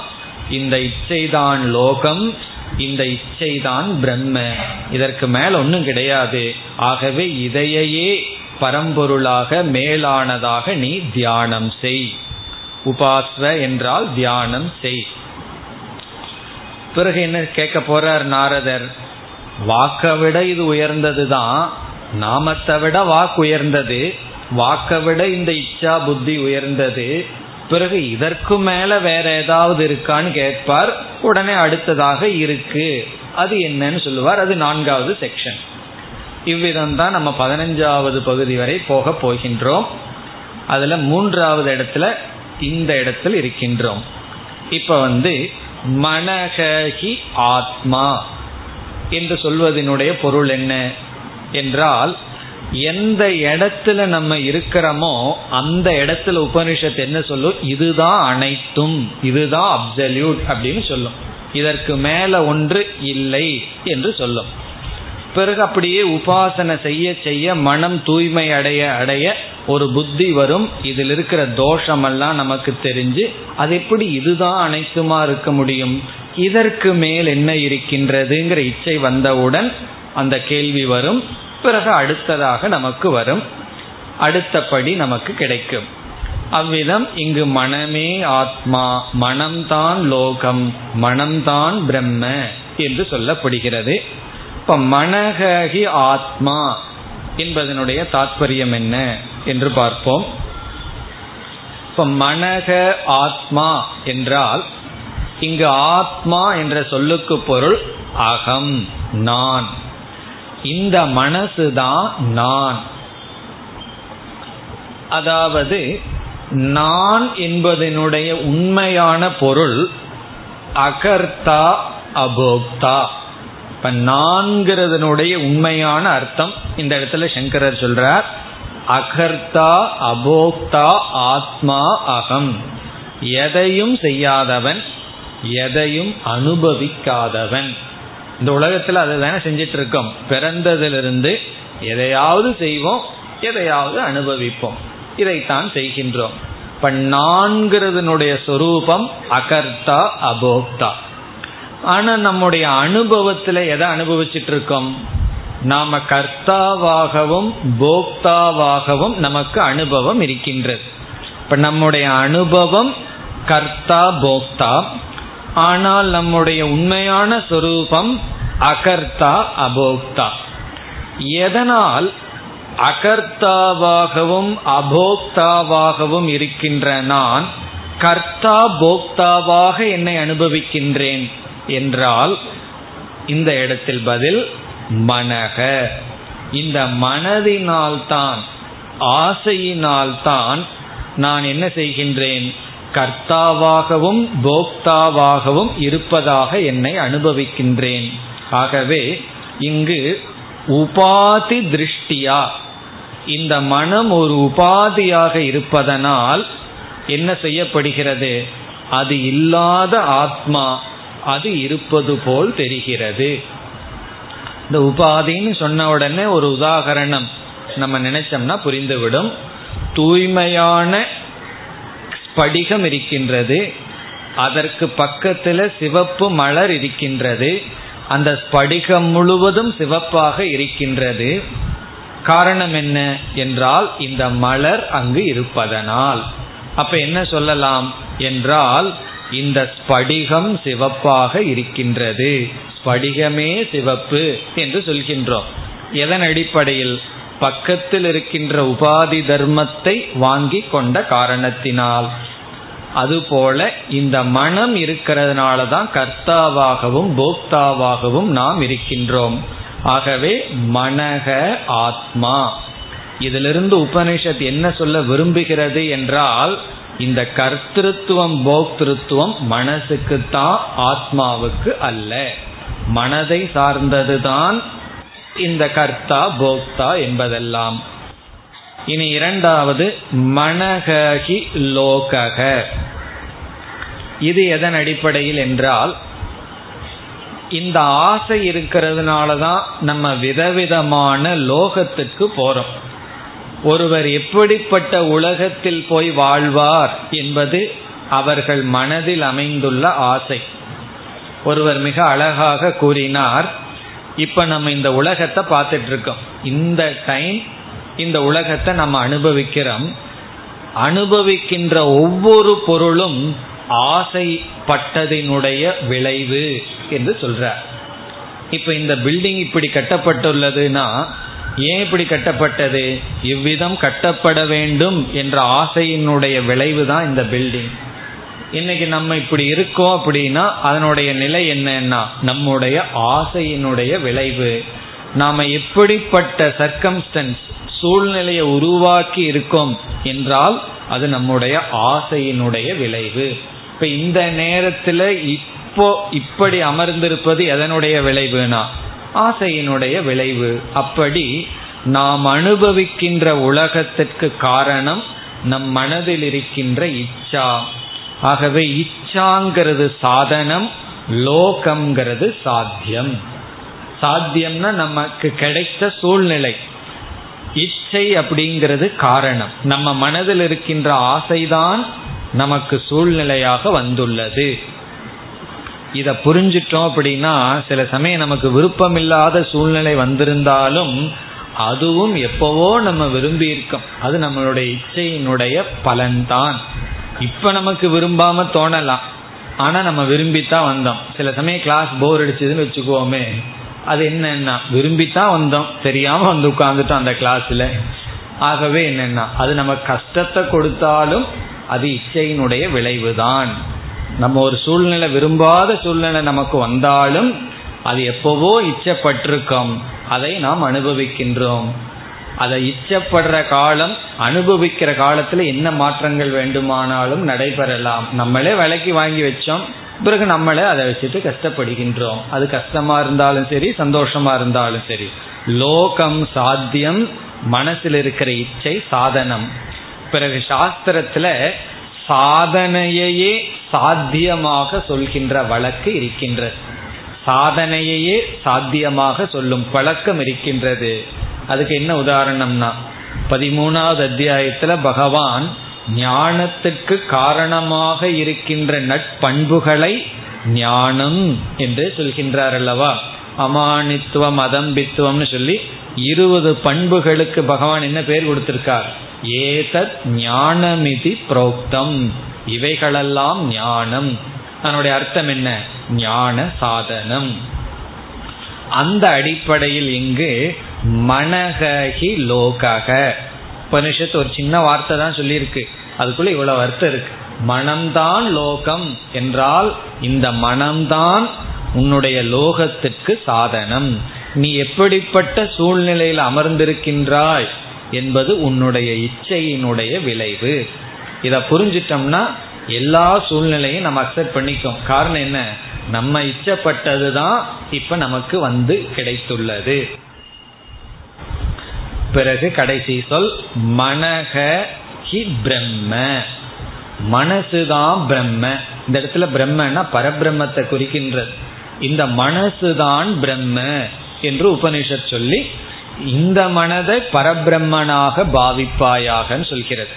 இந்த இச்சைதான் லோகம். இந்த இச்சைதான் பிரம்ம. இதற்கு மேல ஒன்றும் கிடையாது. ஆகவே இதையே பரம்பொருளாக மேலானதாக நீ தியானம் செய். உபாஸ்வ என்றால் தியானம் செய். பிறகு என்ன கேட்க போறார் நாரதர்? வாக்கை விட இது உயர்ந்தது தான் நாமத்தை விட வாக்கு உயர்ந்தது. வாக்கை விட இந்த இச்சா புத்தி உயர்ந்தது. பிறகு இதற்கு மேல வேற ஏதாவது இருக்கான்னு கேட்பார். உடனே அடுத்ததாக இருக்கு. அது என்னன்னு சொல்லுவார். அது நான்காவது செக்ஷன் இவ்விதம் தான் நம்ம பதினஞ்சாவது பகுதி வரை போக போகின்றோம். அதுல மூன்றாவது இடத்துல இந்த இடத்தில் இருக்கின்றோம். இப்ப வந்து மனகி ஆத்மா. என்று சொல்வதனுடைய பொருள் என்ன? என்றால் எந்த இடத்துல நம்ம இருக்கிறோமோ அந்த இடத்துல உபனிஷத்து என்ன சொல்லும் இதுதான் அனைத்தும். இதுதான் அப்சல்யூட் அப்படின்னு சொல்லும். இதற்கு மேல ஒன்று இல்லை என்று சொல்லும். பிறகு அப்படியே உபாசனை செய்ய செய்ய மனம் தூய்மை அடைய அடைய ஒரு புத்தி வரும். இதில் இருக்கிற தோஷமெல்லாம் நமக்கு தெரிஞ்சு அது எப்படி இதுதான் அனைத்துமா இருக்க முடியும்? இதற்கு மேல் என்ன இருக்கின்றதுங்கிற இச்சை வந்தவுடன் அந்த கேள்வி வரும். பிறகு அடுத்ததாக நமக்கு வரும் அடுத்தபடி நமக்கு கிடைக்கும். அவ்விதம் இங்கு மனமே ஆத்மா மனம்தான் லோகம் மனம்தான் பிரம்ம என்று சொல்லப்படுகிறது. இப்ப மனகி ஆத்மா என்பதனுடைய தாற்பயம் என்ன என்று பார்ப்போம். இப்ப மனக ஆத்மா என்றால் இங்கு ஆத்மா என்ற சொல்லுக்கு பொருள் அகம் நான். இந்த மனசு தான் நான். அதாவது நான் என்பதனுடைய உண்மையான பொருள் அகர்த்தா அபோக்தா. இப்ப நான்கிறதனுடைய உண்மையான அர்த்தம் இந்த இடத்துல சங்கரர் சொல்றார் அகர்த்தா அபோக்தா ஆத்மா அகம். எதையும் செய்யாதவன் எதையும் அனுபவிக்காதவன். இந்த உலகத்துல அதுதானே செஞ்சிட்டு இருக்கோம் பிறந்ததிலிருந்து எதையாவது செய்வோம் எதையாவது அனுபவிப்போம். இதைத்தான் செய்கின்றோம். இப்ப நான்கிறதுனுடைய சொரூபம் அகர்த்தா அபோக்தா. ஆனா நம்முடைய அனுபவத்துல எதை அனுபவிச்சுட்டு இருக்கோம் நாம கர்த்தாவாகவும் போக்தாவாகவும் நமக்கு அனுபவம் இருக்கின்றது. இப்ப நம்முடைய அனுபவம் கர்த்தா போக்தா. ஆனால் நம்முடைய உண்மையான சொரூபம் அகர்த்தா அபோக்தா. எதனால் அகர்த்தாவாகவும் அபோக்தாவாகவும் இருக்கின்ற நான் கர்த்தா போக்தாவாக என்னை அனுபவிக்கின்றேன் என்றால் இந்த இடத்தில் பதில் மனக. இந்த மனதினால்தான் ஆசையினால்தான் நான் என்ன செய்கின்றேன்? கர்த்தாவாகவும் போக்தாவாகவும் இருப்பதாக என்னை அனுபவிக்கின்றேன். ஆகவே இங்கு உபாதி திருஷ்டியா. இந்த மனம் ஒரு உபாதியாக இருப்பதனால் என்ன செய்யப்படுகிறது? அது இல்லாத ஆத்மா அது இருப்பது போல் தெரிகிறது. இந்த உபாதின்னு சொன்ன உடனே ஒரு உதாகரணம் நம்ம நினைச்சோம்னா புரிந்துவிடும். தூய்மையான ஸ்படிகம் இருக்கின்றது. அதற்கு பக்கத்தில் சிவப்பு மலர் இருக்கின்றது. அந்த ஸ்படிகம் முழுவதும் சிவப்பாக இருக்கின்றது. காரணம் என்ன என்றால் இந்த மலர் அங்கு இருப்பதனால். அப்ப என்ன சொல்லலாம் என்றால் இந்த ஸ்படிகம் சிவப்பாக இருக்கின்றது. ஸ்படிகமே சிவப்பு என்று சொல்கின்றோம். எதன் அடிப்படையில்? பக்கத்தில் இருக்கின்ற உபாதி தர்மத்தை வாங்கி கொண்ட காரணத்தினால். அதுபோல இந்த மனம் இருக்கிறதுனால தான் கர்த்தாவாகவும் போக்தாவாகவும் நாம் இருக்கின்றோம். ஆகவே மனக ஆத்மா. இதிலிருந்து உபனிஷத் என்ன சொல்ல விரும்புகிறது என்றால் இந்த கர்த்திருவம் போக்திருத்துவம் மனசுக்கு தான் ஆத்மாவுக்கு அல்ல. மனதை சார்ந்ததுதான் இந்த கர்த்தா போக்தா என்பதெல்லாம். இனி இரண்டாவது மனகி லோகக இது எதன் அடிப்படையில் என்றால் இந்த ஆசை இருக்கிறதுனால தான் நம்ம விதவிதமான லோகத்துக்கு போறோம். ஒருவர் எப்படிப்பட்ட உலகத்தில் போய் வாழ்வார் என்பது அவர்கள் மனதில் அமைந்துள்ள ஆசை. ஒருவர் மிக அழகாக கூறினார் இப்ப நம்ம இந்த உலகத்தை பார்த்துட்டு இருக்கோம். இந்த டைம் இந்த உலகத்தை நம்ம அனுபவிக்கிறோம். அனுபவிக்கின்ற ஒவ்வொரு பொருளும் ஆசைப்பட்டதினுடைய விளைவு என்று சொல்றார். இப்ப இந்த பில்டிங் இப்படி கட்டப்பட்டுள்ளதுன்னா ஏன் இப்படி கட்டப்பட்டது? இவ்விதம் கட்டப்பட வேண்டும் என்ற ஆசையினுடைய விளைவு தான் இந்த பில்டிங் இன்னைக்கு நம்ம இப்படி இருக்கோம் அப்படின்னா அதனுடைய நிலை என்னன்னா நம்முடைய ஆசையினுடைய விளைவு. நாம எப்படிப்பட்ட சர்க்கம்ஸ்டன்ஸ் சூழ்நிலையை உருவாக்கி இருக்கும் என்றால் அது நம்முடைய ஆசையினுடைய விளைவு. இப்ப இந்த நேரத்துல இப்போ இப்படி அமர்ந்திருப்பது எதனுடைய விளைவுனா? ஆசையினுடைய விளைவு. அப்படி நாம் அனுபவிக்கின்ற உலகத்திற்கு காரணம் நம் மனதில் இருக்கின்ற இச்சா. ஆகவே இச்சாங்கிறது சாதனம் லோகம்ங்கிறது சாத்தியம். சாத்தியம்னா நமக்கு கிடைத்த சூழ்நிலை. இச்சை அப்படிங்கிறது காரணம். நம்ம மனதில் இருக்கின்ற ஆசைதான் நமக்கு சூழ்நிலையாக வந்துள்ளது. இதை புரிஞ்சிட்டோம் அப்படின்னா சில சமயம் நமக்கு விருப்பமில்லாத சூழ்நிலை வந்திருந்தாலும் அதுவும் எப்பவோ நம்ம விரும்பி இருக்கோம். அது நம்மளுடைய இச்சையினுடைய பலன்தான். இப்ப நமக்கு விரும்பாம தோணலாம். ஆனா நம்ம விரும்பித்தான் வந்தோம். சில சமயம் கிளாஸ் போர் அடிச்சதுன்னு வச்சுக்கோமே. அது என்னன்னா விரும்பித்தான் வந்தோம். தெரியாம வந்து உட்காந்துட்டோம் அந்த கிளாஸ்ல ஆகவே என்னன்னா அது நம்ம கஷ்டத்தை கொடுத்தாலும் அது இச்சையினுடைய விளைவுதான். நம்ம ஒரு சூழ்நிலை விரும்பாத சூழ்நிலை நமக்கு வந்தாலும் அது எப்பவோ இச்சப்பட்டிருக்கோம். அதை நாம் அனுபவிக்கின்றோம். அதை இச்சப்படுற காலம் அனுபவிக்கிற காலத்துல என்ன மாற்றங்கள் வேண்டுமானாலும் நடைபெறலாம். நம்மளே விலைக்கு வாங்கி வச்சோம். பிறகு நம்மளே அதை வச்சுட்டு கஷ்டப்படுகின்றோம். அது கஷ்டமா இருந்தாலும் சரி சந்தோஷமா இருந்தாலும் சரி. லோகம் சாத்தியம் மனசில் இருக்கிற இச்சை சாதனம். பிறகு சாஸ்திரத்துல சாதனையே சாத்தியமாக சொல்கின்ற வழக்கு இருக்கின்றது. சாதனையே சாத்தியமாக சொல்லும் பழக்கம் இருக்கின்றது. அதுக்கு என்ன உதாரணம்னா பதிமூணாவது அத்தியாயத்துல பகவான் ஞானத்துக்கு காரணமாக இருக்கின்ற நட்பண்புகளை ஞானம் என்று சொல்கின்றார் அல்லவா அமானித்துவம் அதம்பித்துவம்னு சொல்லி இருபது பண்புகளுக்கு பகவான் என்ன பேர் கொடுத்திருக்கார்? ஏதத் ஞானமிதி புரோக்தம். இவைகளெல்லாம் ஞானம். அதனுடைய அர்த்தம் என்ன? ஞான சாதனம். அந்த அடிப்படையில் இங்கு மனகி லோகக உபனிஷத்து ஒரு சின்ன வார்த்தை தான் சொல்லியிருக்கு. அதுக்குள்ள இவ்வளவு அர்த்தம் இருக்கு. மனம்தான் லோகம் என்றால் இந்த மனம்தான் உன்னுடைய லோகத்திற்கு சாதனம். நீ எப்படிப்பட்ட சூழ்நிலையில் அமர்ந்திருக்கின்றாய் என்பது உன்னுடைய இச்சையினுடைய விளைவு. இதை புரிஞ்சிட்டோம்னா எல்லா சூழ்நிலையும் நம்ம அக்செப்ட் பண்ணிக்கோம். காரணம் என்ன? நம்ம இச்சப்பட்டது தான் இப்ப நமக்கு வந்து கிடைத்துள்ளது. பிறகு கடைசி சொல் மனக ஹி பிரம்ம. மனசுதான் பிரம்ம. இந்த இடத்துல பிரம்மன்னா பரபிரம்மத்தை குறிக்கின்றது. இந்த மனசுதான் பிரம்ம என்று உபனிஷத் சொல்லி இந்த மனதை பரபிரம்மனாக பாவிப்பாயாக சொல்கிறது.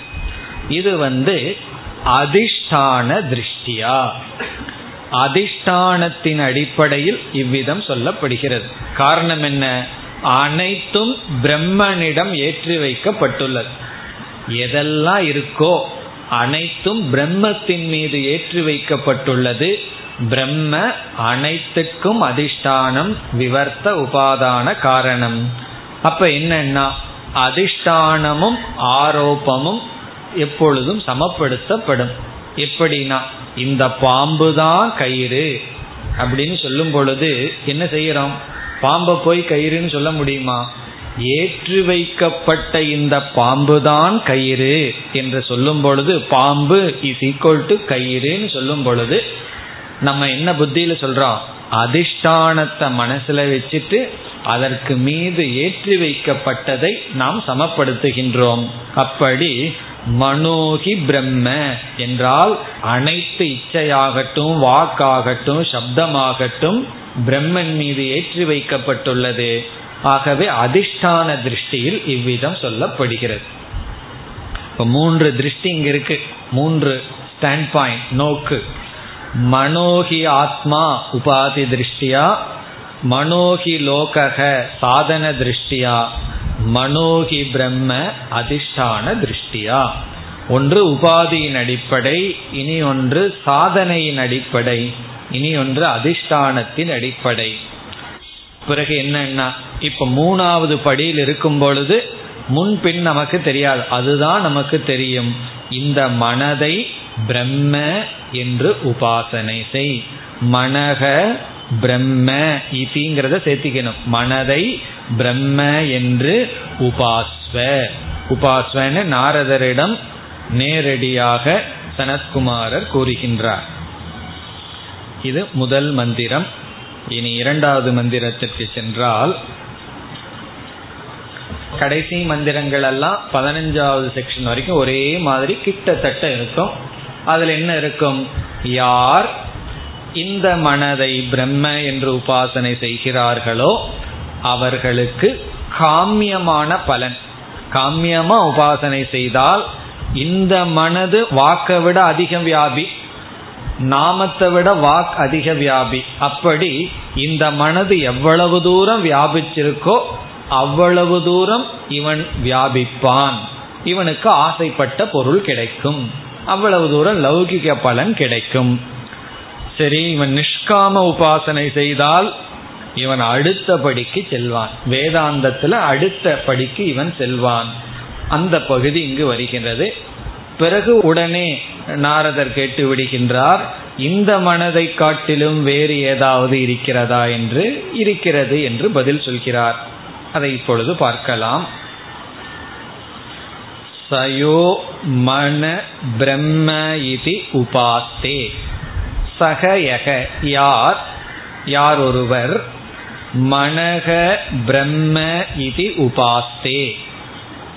இது வந்து அதிஷ்டான திருஷ்டியா? அதிஷ்டானத்தின் அடிப்படையில் இவ்விதம் சொல்லப்படுகிறது. காரணம் என்ன? அனைத்தும் பிரம்மனிடம் ஏற்றி வைக்கப்பட்டுள்ளது. எதெல்லாம் இருக்கோ அனைத்தும் பிரம்மத்தின் மீது ஏற்றி வைக்கப்பட்டுள்ளது. பிரம்ம அனைத்துக்கும் அதிஷ்டானம் விவர்த்த உபாதான காரணம். அப்ப என்னன்னா அதிஷ்டானமும் ஆரோப்பமும் எப்பொழுதும் சமப்படுத்தப்படும். எப்படின்னா இந்த பாம்பு தான் கயிறு அப்படின்னு சொல்லும் பொழுது என்ன செய்யறோம்? பாம்பை போய் கயிறுன்னு சொல்ல முடியுமா? ஏற்றி வைக்கப்பட்ட இந்த பாம்பு தான் கயிறு என்று சொல்லும் பொழுது பாம்பு இஸ் ஈக்குவல் டு கயிறுன்னு சொல்லும் பொழுது நம்ம என்ன புத்தியில சொல்றோம்? அதிஷ்டானத்தை மனசுல வச்சுட்டு அதற்கு மீது ஏற்றி வைக்கப்பட்டதை நாம் சமப்படுத்துகின்றோம். அப்படி மனோகி பிரம்ம என்றால் அனைத்து இச்சையாகட்டும் வாக்காகட்டும் சப்தமாகட்டும் பிரம்மன் மீது ஏற்றி வைக்கப்பட்டுள்ளது. ஆகவே அதிஷ்டான திருஷ்டியில் இவ்விதம் சொல்லப்படுகிறது. இப்போ மூன்று திருஷ்டி இங்க இருக்கு. மூன்று ஸ்டாண்ட் பாயிண்ட் நோக்கு. மனோகி ஆத்மா உபாதி திருஷ்டியா மனோகி லோகக சாதன திருஷ்டியா மனோகி பிரம்ம அதிஷ்டான திருஷ்டியா. ஒன்று உபாதியின் அடிப்படை இனி ஒன்று சாதனையின் அடிப்படை இனி ஒன்று அதிஷ்டானத்தின் அடிப்படை. பிறகு என்னன்னா இப்ப மூணாவது படியில் இருக்கும் பொழுது முன்பின் நமக்கு தெரியாது. அதுதான் நமக்கு தெரியும். இந்த மனதை பிரம்ம என்று உபாசனை செய். மனக பிரம்ம இதிங்கிறத சேர்த்திக்கணும். மனதை பிரம்ம என்று உபாஸ்வ. உபாஸ்வன்னு நாரதரிடம் நேரடியாக சனத்குமாரர் கூறுகின்றார். இது முதல் மந்திரம். இனி இரண்டாவது மந்திரத்திற்கு சென்றால் கடைசி மந்திரங்கள் எல்லாம் பதினஞ்சாவது செக்ஷன் வரைக்கும் ஒரே மாதிரி கிட்டத்தட்ட இருக்கும். அதில் என்ன இருக்கும்? யார் இந்த மனதை பிரம்ம என்று உபாசனை செய்கிறார்களோ அவர்களுக்கு காமியமான பலன். காமியமா உபாசனை செய்தால் இந்த மனது வாக்கை விட அதிகம் வியாபி. நாமத்தை விட வாக் அதிக வியாபி. அப்படி இந்த மனது எவ்வளவு தூரம் வியாபிச்சிருக்கோ அவ்வளவு தூரம் இவன் வியாபிப்பான். இவனுக்கு ஆசைப்பட்ட பொருள் கிடைக்கும். அவ்வளவு தூரம் லௌகிக பலன் கிடைக்கும். சரி இவன் நிஷ்காம உபாசனை செய்தால் இவன் அடுத்த படிக்கு செல்வான். வேதாந்தத்துல அடுத்த படிக்கு இவன் செல்வான். அந்த பகுதி இங்கு வருகின்றது. பிறகு உடனே நாரதர் கேட்டு விடுகின்றார் இந்த மனதை காட்டிலும் வேறு ஏதாவது இருக்கிறதா என்று இருக்கிறது என்று பதில் சொல்கிறார். அதை இப்பொழுது பார்க்கலாம். சயோ மன பிரம்ம இது உபாஸ்தே சகயக யார்? யார் ஒருவர்? மனக பிரம்ம இது உபாஸ்தே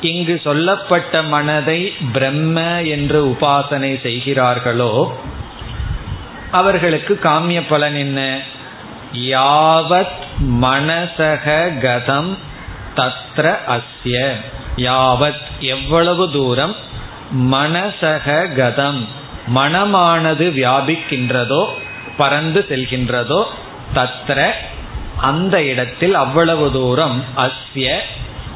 இங்கு சொல்லப்பட்ட மனதை பிரம்ம என்று உபாசனை செய்கிறார்களோ அவர்களுக்கு காமிய பலன் என்ன? யாவத் மனசக கதம் தத்ர அஸ்ய. யாவத் எவ்வளவு தூரம் மனசக கதம் மனமானது வியாபிக்கின்றதோ பறந்து செல்கின்றதோ தத்ர அந்த இடத்தில் அவ்வளவு தூரம் அஸ்ய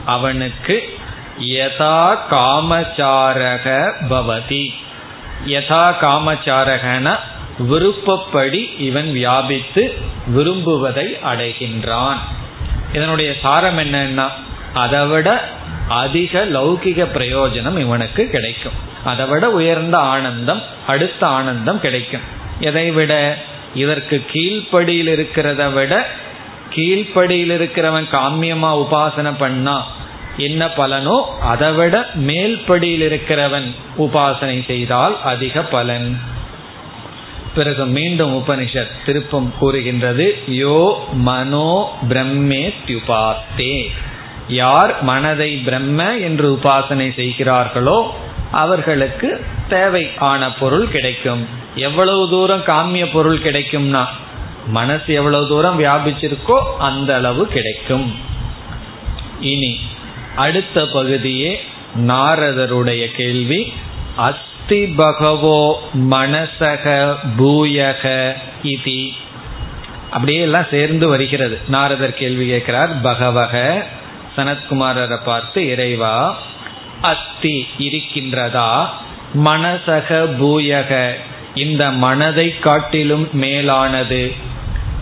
அவனுக்கு யதா காமச்சாரக பவதி. யதா காமச்சாரகன விருப்பப்படி இவன் வியாபித்து விரும்புவதை அடைகின்றான். இதனுடைய சாரம் என்னன்னா அதை விட அதிக லௌகிக பிரயோஜனம் இவனுக்கு கிடைக்கும். அதை விட உயர்ந்த ஆனந்தம் அடுத்த ஆனந்தம் கிடைக்கும். எதை விட? இதற்கு கீழ்ப்படியில் இருக்கிறத விட கீழ்ப்படியில் இருக்கிறவன் காமியமா உபாசனை பண்ணா என்ன பலனோ அதை விட மேல்படியில் இருக்கிறவன் உபாசனை செய்தால் அதிக பலன். பிறகு மீண்டும் உபனிஷத் திருப்பம் கூறுகின்றது யோ மனோ பிரம்மே தியுபாத்தே. யார் மனதை பிரம்ம என்று உபாசனை செய்கிறார்களோ அவர்களுக்கு தேவையான பொருள் கிடைக்கும். எவ்வளவு தூரம் காமிய பொருள் கிடைக்கும்னா மனசு எவ்வளவு தூரம் வியாபிச்சிருக்கோ அந்த அளவு கிடைக்கும். இனி அடுத்த பகுதியே நாரதருடைய கேள்வி. அஸ்தி பகவோ மனசக பூயக இதி. அப்படியே எல்லாம் சேர்ந்து வருகிறது. நாரதர் கேள்வி கேட்கிறார் பகவக சனத்குமாரரை பார்த்து இறைவா அஸ்தி இருக்கின்றதா? மனசக பூயக இந்த மனதை காட்டிலும் மேலானது.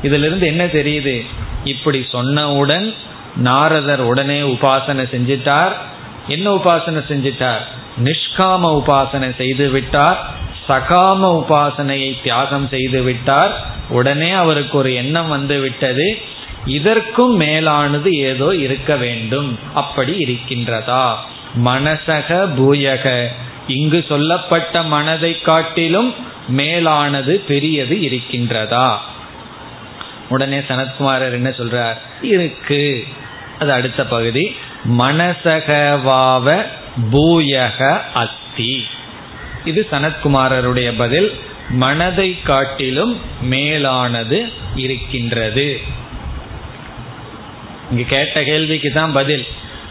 இதிலிருந்து என்ன தெரியுது? இப்படி சொன்னவுடன் நாரதர் உடனே உபாசனை செஞ்சிட்டார். என்ன உபாசனை செஞ்சிட்டார்? நிஷ்காம உபாசனை செய்து விட்டார். சகாம உபாசனையை தியாகம் செய்து விட்டார். உடனே அவருக்கு ஒரு எண்ணம் வந்து விட்டது. இதற்கும் மேலானது ஏதோ இருக்க வேண்டும். அப்படி இருக்கின்றதா? மனசக பூயக. இங்கு சொல்லப்பட்ட மனதை காட்டிலும் மேலானது பெரியது இருக்கின்றதா? உடனே சனத்குமாரர் என்ன சொல்றார்? இருக்கு. அது அடுத்த பகுதி. மனசகவாவ பூயக அஸ்தி இது சனத்குமாரருடைய பதில். மனதை காட்டிலும் மேலானது இருக்கின்றது. இங்க கேட்ட கேள்விக்கு தான் பதில்.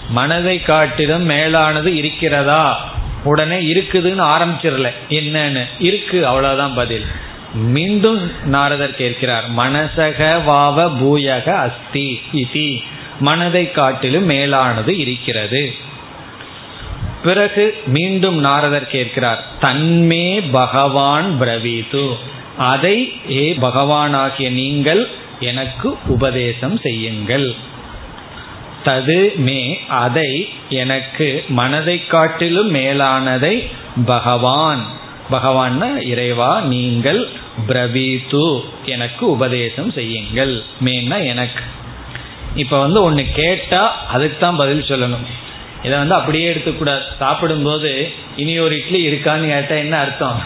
மனதை காட்டிலும் மேலானது இருக்கிறதா? உடனே இருக்குதுன்னு ஆரம்பிச்சிடல. என்னன்னு? இருக்கு. அவ்வளவுதான் பதில். மீண்டும் நாரதர் கேட்கிறார் மனசக வாவ பூயக அஸ்தி இதி. மனதை காட்டிலும் மேலானது இருக்கிறது. பிறகு மீண்டும் நாரதர் கேட்கிறார் தன்மே பகவான் பிரவீது. அதை ஏ பகவானாகிய நீங்கள் எனக்கு உபதேசம் செய்யுங்கள். தது மே அதை எனக்கு மனதை காட்டிலும் மேலானதை பகவான். பகவான் இறைவா நீங்கள் பிரவீது எனக்கு உபதேசம் செய்யுங்கள். மெயின்னா எனக்கு. இப்போ வந்து ஒன்று கேட்டா அதுக்கு தான் பதில் சொல்லணும். இதை வந்து அப்படியே எடுத்துக்கூடாது. சாப்பிடும்போது இனி ஒரு இட்லி இருக்கான்னு கேட்டால் என்ன அர்த்தம்?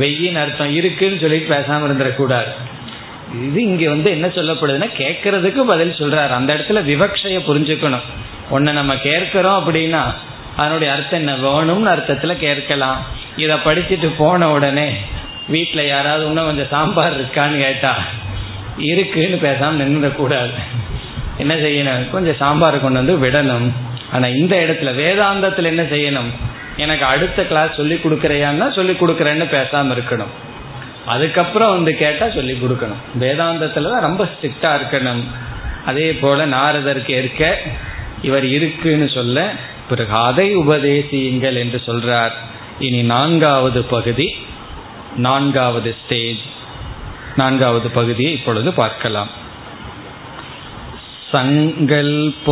வெய்யின்னு அர்த்தம். இருக்குன்னு சொல்லிட்டு பேசாமல் இருந்துடக்கூடாது. இது இங்கே வந்து என்ன சொல்லப்படுதுன்னா கேட்கறதுக்கு பதில் சொல்கிறார் அந்த இடத்துல விவக்ஷையை புரிஞ்சுக்கணும். ஒன்று நம்ம கேட்கிறோம் அப்படின்னா அதனுடைய அர்த்தம் என்ன? வேணும்னு அர்த்தத்தில் கேட்கலாம். இதை படிச்சுட்டு போன உடனே வீட்டில் யாராவது இன்னும் கொஞ்சம் சாம்பார் இருக்கான்னு கேட்டா இருக்குன்னு பேசாமல் நின்றுடக்கூடாது என்ன செய்யணும்? கொஞ்சம் சாம்பார் கொண்டு வந்து விடணும். ஆனால் இந்த இடத்துல வேதாந்தத்தில் என்ன செய்யணும்? எனக்கு அடுத்த கிளாஸ் சொல்லி கொடுக்குறையான்னா சொல்லி கொடுக்குறேன்னு பேசாமல் இருக்கணும். அதுக்கப்புறம் வந்து கேட்டால் சொல்லி கொடுக்கணும். வேதாந்தத்தில் தான் ரொம்ப ஸ்ட்ரிக்டாக இருக்கணும். அதே போல் நாரதருக்கு ஏற்க இவர் இருக்குன்னு சொல்ல பிறகு அதை உபதேசியுங்கள் என்று சொல்றார். இனி நான்காவது பகுதி. நான்காவது ஸ்டேஜ் நான்காவது பகுதியை இப்பொழுது பார்க்கலாம் सङ्कल्पोवाव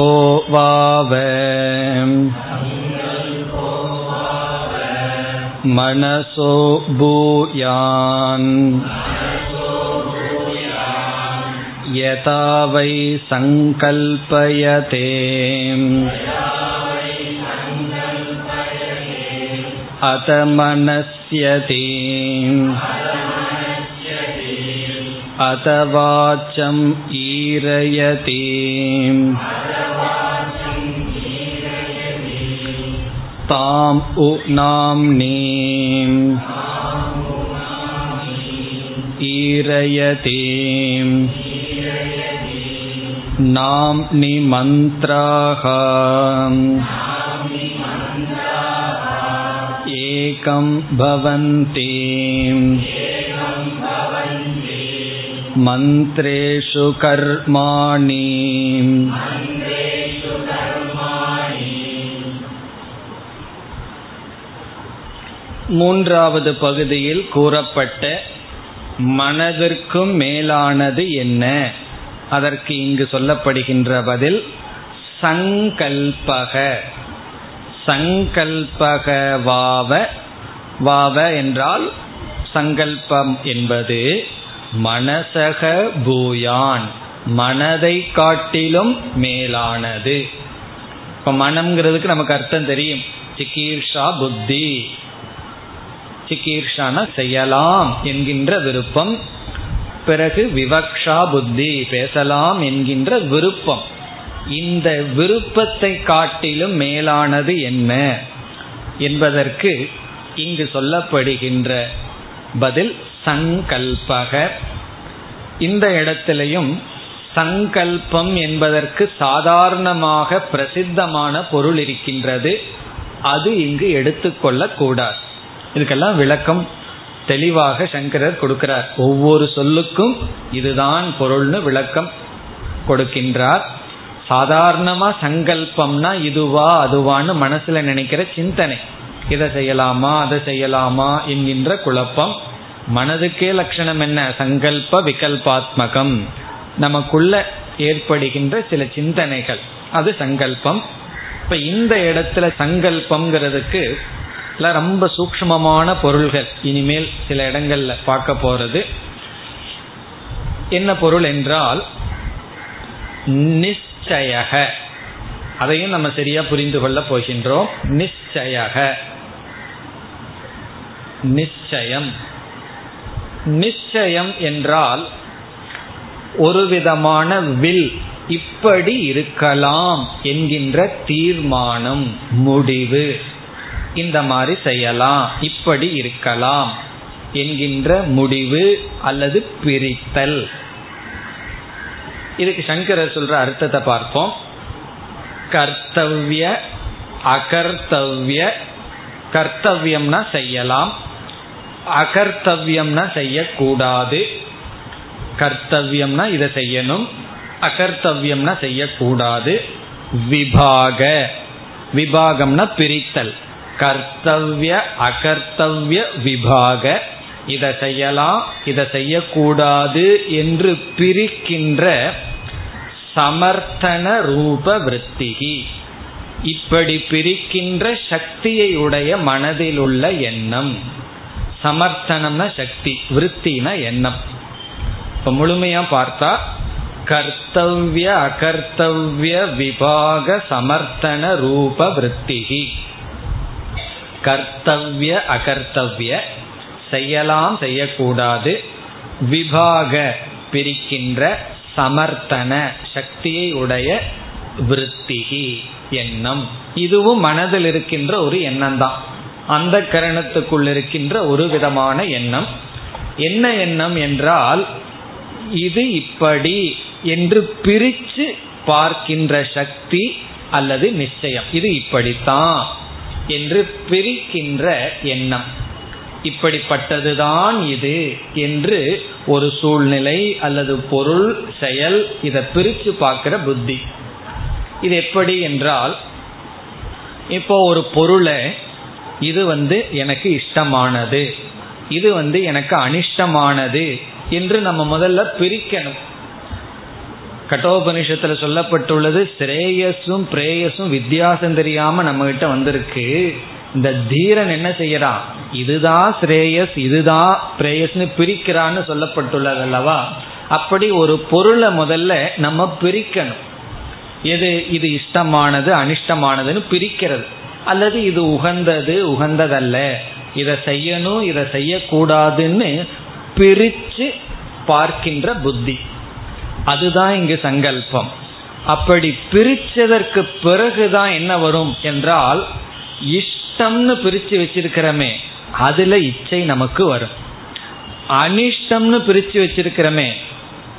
मनसो भूयान् यथा वै सङ्कल्पयते अत मनस्यति अतवाचम् ईरयति ताम् उ नाम्नीम् ईरयति नाम्नि मन्त्राः एकं भवन्ति मन्त्रेषु कर्माणि மூன்றாவது பகுதியில் கூறப்பட்ட மனதிற்கும் மேலானது என்ன அதற்கு இங்கு சொல்லப்படுகின்ற பதில் சங்கல்பக சங்கல்பக வாவ வாவ என்றால் சங்கல்பம் என்பது மனசக பூயான் மனதை காட்டிலும் மேலானது. இப்ப மனம்ங்கிறதுக்கு நமக்கு அர்த்தம் தெரியும். சிகீர்ஷா புத்தி. சிகீர்ஷான செய்யலாம் என்கின்ற விருப்பம். பிறகு விவக்ஷா புத்தி பேசலாம் என்கின்ற விருப்பம். இந்த விருப்பத்தை காட்டிலும் மேலானது என்ன என்பதற்கு இங்கு சொல்லப்படுகின்ற பதில் சங்கல்பக. இந்த இடத்திலையும் சங்கல்பம் என்பதற்கு சாதாரணமாக பிரசித்தமான பொருள் இருக்கின்றது. அது இங்கு எடுத்துக்கொள்ளக்கூடாது இதுக்கெல்லாம் விளக்கம் தெளிவாக சங்கரர் கொடுக்கிறார். ஒவ்வொரு சொல்லுக்கும் இதுதான் பொருள்னு விளக்கம் கொடுக்கின்றார். சாதாரணமா சங்கல்பம்னா இதுவா அதுவான்னு மனசுல நினைக்கிற சிந்தனை. இதை செய்யலாமா அதை செய்யலாமா என்கின்ற குழப்பம். மனதுக்கே லட்சணம் என்ன? சங்கல்ப விகல்பாத்மகம். நமக்குள்ள ஏற்படுகின்ற சில சிந்தனைகள். அது சங்கல்பம். இப்ப இந்த இடத்துல சங்கல்பம்ங்கிறதுக்கு ரொம்ப சூக்மமான பொருள்கள். இனிமேல் சில இடங்கள்ல பார்க்க போறது. என்ன பொருள் என்றால் நிச்சயக. அதையும் நம்ம சரியா புரிந்து கொள்ள போகின்றோம். நிச்சயக. நிச்சயம். நிச்சயம் என்றால் ஒரு விதமான வில் இப்படி இருக்கலாம் என்கின்ற தீர்மானம் முடிவு. இந்த மாதிரி செய்யலாம் இப்படி இருக்கலாம் என்கின்ற முடிவு அல்லது பிரித்தல். இதுக்கு சங்கரர் சொல்ற அர்த்தத்தை பார்ப்போம். கர்த்தவ்ய அகர்த்தவ்ய கர்த்தவியம்னா செய்யலாம். அகர்த்தவியம்னா செய்யக்கூடாது. கர்த்தவியம்னா இதை செய்யணும். அகர்த்தவியம்னா செய்யக்கூடாது. விபாக விபாகம்னா பிரித்தல். கர்த்தவ்ய அகர்த்தவ்ய விபாக. இதை செய்யலாம் இதை செய்யக்கூடாது என்று பிரிக்கின்ற சமர்த்தன ரூப விற்த்திகி இப்படி பிரிக்கின்ற சக்தியை உடைய மனதில் உள்ள எண்ணம். சமர்த்தனம்னா சக்தி விற்த்தினா எண்ணம். இப்ப முழுமையா பார்த்தா கர்த்தவ்ய அகர்த்தவ்ய விபாக சமர்த்தன ரூப விற்த்திகி கர்த்தவ்ய அகர்த்தவ்ய செய்யலாம் செய்யக்கூடாது. விபாக பிரிக்கின்ற சமர்த்தன சக்தியை உடைய விருத்திகி எண்ணம். இதுவும் மனதில் இருக்கின்ற ஒரு எண்ணம் தான் அந்த கரணத்துக்குள் இருக்கின்ற ஒரு விதமான எண்ணம். என்ன எண்ணம் என்றால் இது இப்படி என்று பிரித்து பார்க்கின்ற சக்தி அல்லது நிச்சயம். இது இப்படித்தான் என்று பிரிக்கின்ற எண்ணம். இப்படிப்பட்டதுதான் இது என்று ஒரு சூழ்நிலை அல்லது பொருள் செயல் இதை பிரித்து பார்க்கிற புத்தி. இது எப்படி என்றால் இப்போ ஒரு பொருளை இது வந்து எனக்கு இஷ்டமானது இது வந்து எனக்கு அனிஷ்டமானது என்று நம்ம முதல்ல பிரிக்கணும். கட்டோபனிஷத்துல சொல்லப்பட்டுள்ளது ஸ்ரேயஸும் பிரேயஸும் வித்தியாசம் தெரியாம நம்ம கிட்ட வந்திருக்கு. இந்த தீரன் என்ன செய்யறான் இதுதான் ஸ்ரேயஸ் இதுதான் பிரேயஸ்னு பிரிக்கிறான்னு சொல்லப்பட்டுள்ளது அல்லவா? அப்படி ஒரு பொருளை முதல்ல நம்ம பிரிக்கணும். எது? இது இஷ்டமானது அனிஷ்டமானதுன்னு பிரிக்கிறது. அல்லது இது உகந்தது உகந்ததல்ல. இதை செய்யணும் இதை செய்யக்கூடாதுன்னு பிரிச்சு பார்க்கின்ற புத்தி. அதுதான் இங்கு சங்கல்பம். அப்படி பிரிச்சதற்கு பிறகுதான் என்ன வரும் என்றால் இஷ்டம்னு பிரிச்சு வச்சிருக்கிறோமே அதுல இச்சை நமக்கு வரும். அனிஷ்டம்னு பிரிச்சு வச்சிருக்கிறோமே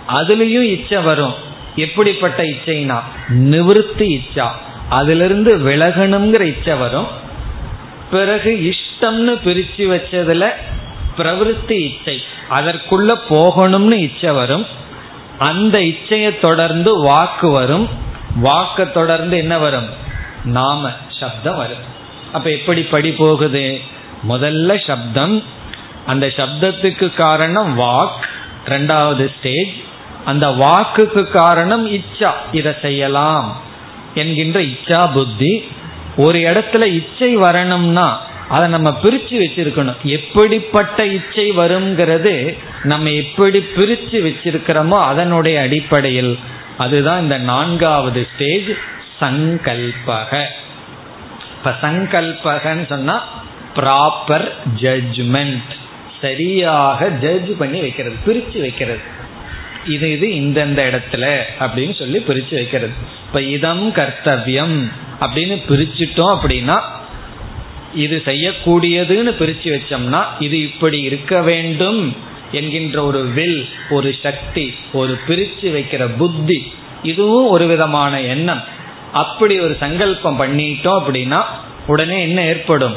அதுலயும் இச்சை வரும். எப்படிப்பட்ட இச்சைனா நிவிருத்தி இச்சா. அதிலிருந்து விலகணுங்கிற இச்சை வரும். பிறகு இஷ்டம்னு பிரிச்சு வச்சதுல பிரவருத்தி இச்சை. அதற்குள்ள போகணும்னு இச்சை வரும். அந்த இச்சையை தொடர்ந்து வாக்கு வரும். வாக்க தொடர்ந்து என்ன வரும்? நாம சப்தம் வரும். அப்ப எப்படி படி போகுது? முதல்ல சப்தம். அந்த சப்தத்துக்கு காரணம் வாக். ரெண்டாவது ஸ்டேஜ் அந்த வாக்குக்கு காரணம் இச்சா. இதை செய்யலாம் என்கின்ற இச்சா புத்தி. ஒரு இடத்துல இச்சை வரணும்னா அதை நம்ம பிரிச்சு வச்சிருக்கணும். எப்படிப்பட்ட இச்சை வருங்கிறது நம்ம எப்படி பிரிச்சு வச்சிருக்கிறோமோ அதனுடைய அடிப்படையில். அதுதான் இந்த நான்காவது ஸ்டேஜ் சங்கல்பக. இப்ப சங்கல்பகன்னு சொன்னா ப்ராப்பர் ஜட்ஜ்மெண்ட் சரியாக ஜட்ஜ் பண்ணி வைக்கிறது பிரிச்சு வைக்கிறது. இது இது இந்தந்த இடத்துல அப்படின்னு சொல்லி பிரிச்சு வைக்கிறது. இப்ப இதம் கர்த்தவியம் அப்படின்னு பிரிச்சுட்டோம் அப்படின்னா இது செய்யக்கூடியதுன்னு பிரிச்சு வச்சோம்னா இது இப்படி இருக்க வேண்டும் என்கின்ற ஒரு வில் ஒரு சக்தி ஒரு பிரிச்சு வைக்கிற புத்தி இதுவும் ஒரு விதமான எண்ணம். அப்படி ஒரு சங்கல்பம் பண்ணிட்டோம் அப்படின்னா உடனே என்ன ஏற்படும்?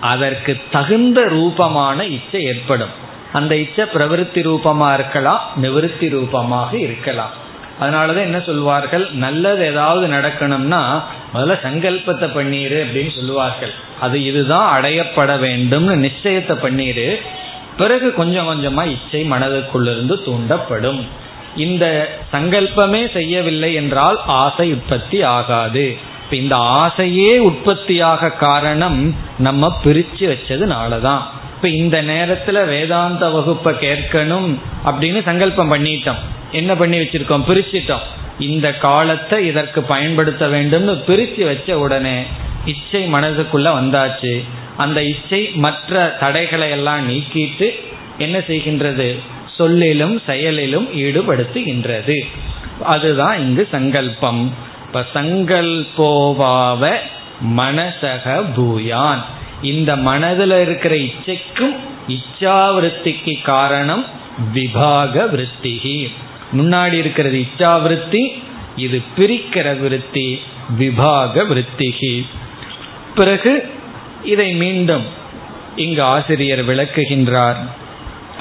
அதற்கு தகுந்த ரூபமான இச்சை ஏற்படும். அந்த இச்சை பிரவருத்தி ரூபமா இருக்கலாம் நிவருத்தி ரூபமாக இருக்கலாம். அதனாலதான் என்ன சொல்வார்கள்? நல்லது ஏதாவது நடக்கணும்னா முதல்ல சங்கல்பத்தை பண்ணிடு அப்படின்னு சொல்லுவார்கள். அது இதுதான் அடையப்பட வேண்டும்னு நிச்சயத்தை பண்ணிடு. பிறகு கொஞ்சம் கொஞ்சமா இச்சை மனதுக்குள்ளிருந்து தூண்டப்படும். இந்த சங்கல்பமே செய்யவில்லை என்றால் ஆசை உற்பத்தி ஆகாது. இப்ப இந்த ஆசையே உற்பத்தியாக காரணம் நம்ம பிரிச்சு வச்சதுனாலதான் இப்ப இந்த நேரத்துல வேதாந்த வகுப்பை கேட்கணும் அப்படின்னு சங்கல்பம் பண்ணிட்டோம். என்ன பண்ணி வச்சிருக்கோம்? பிரிச்சிட்டோம். இந்த காலத்தை இதற்கு பயன்படுத்த வேண்டும்னு பிரிச்சு வச்ச உடனே இச்சை மனதுக்குள்ள வந்தாச்சு. அந்த இச்சை மற்ற தடைகளை எல்லாம் நீக்கிட்டு என்ன செய்கின்றது? சொல்லிலும் செயலிலும் ஈடுபடுத்துகின்றது. அதுதான் இங்கு சங்கல்பம். இப்ப சங்கல்போவாவ மனசக பூயான். இந்த மனதில் இருக்கிற இச்சைக்கும் இச்சாவிருத்திக்கு காரணம் விபாக விருத்திகி. முன்னாடி இருக்கிறது இச்சாவிருத்தி இது பிரிக்கிற விருத்தி விபாக விருத்திகி. பிறகு இதை மீண்டும் இங்கு ஆசிரியர் விளக்குகின்றார்.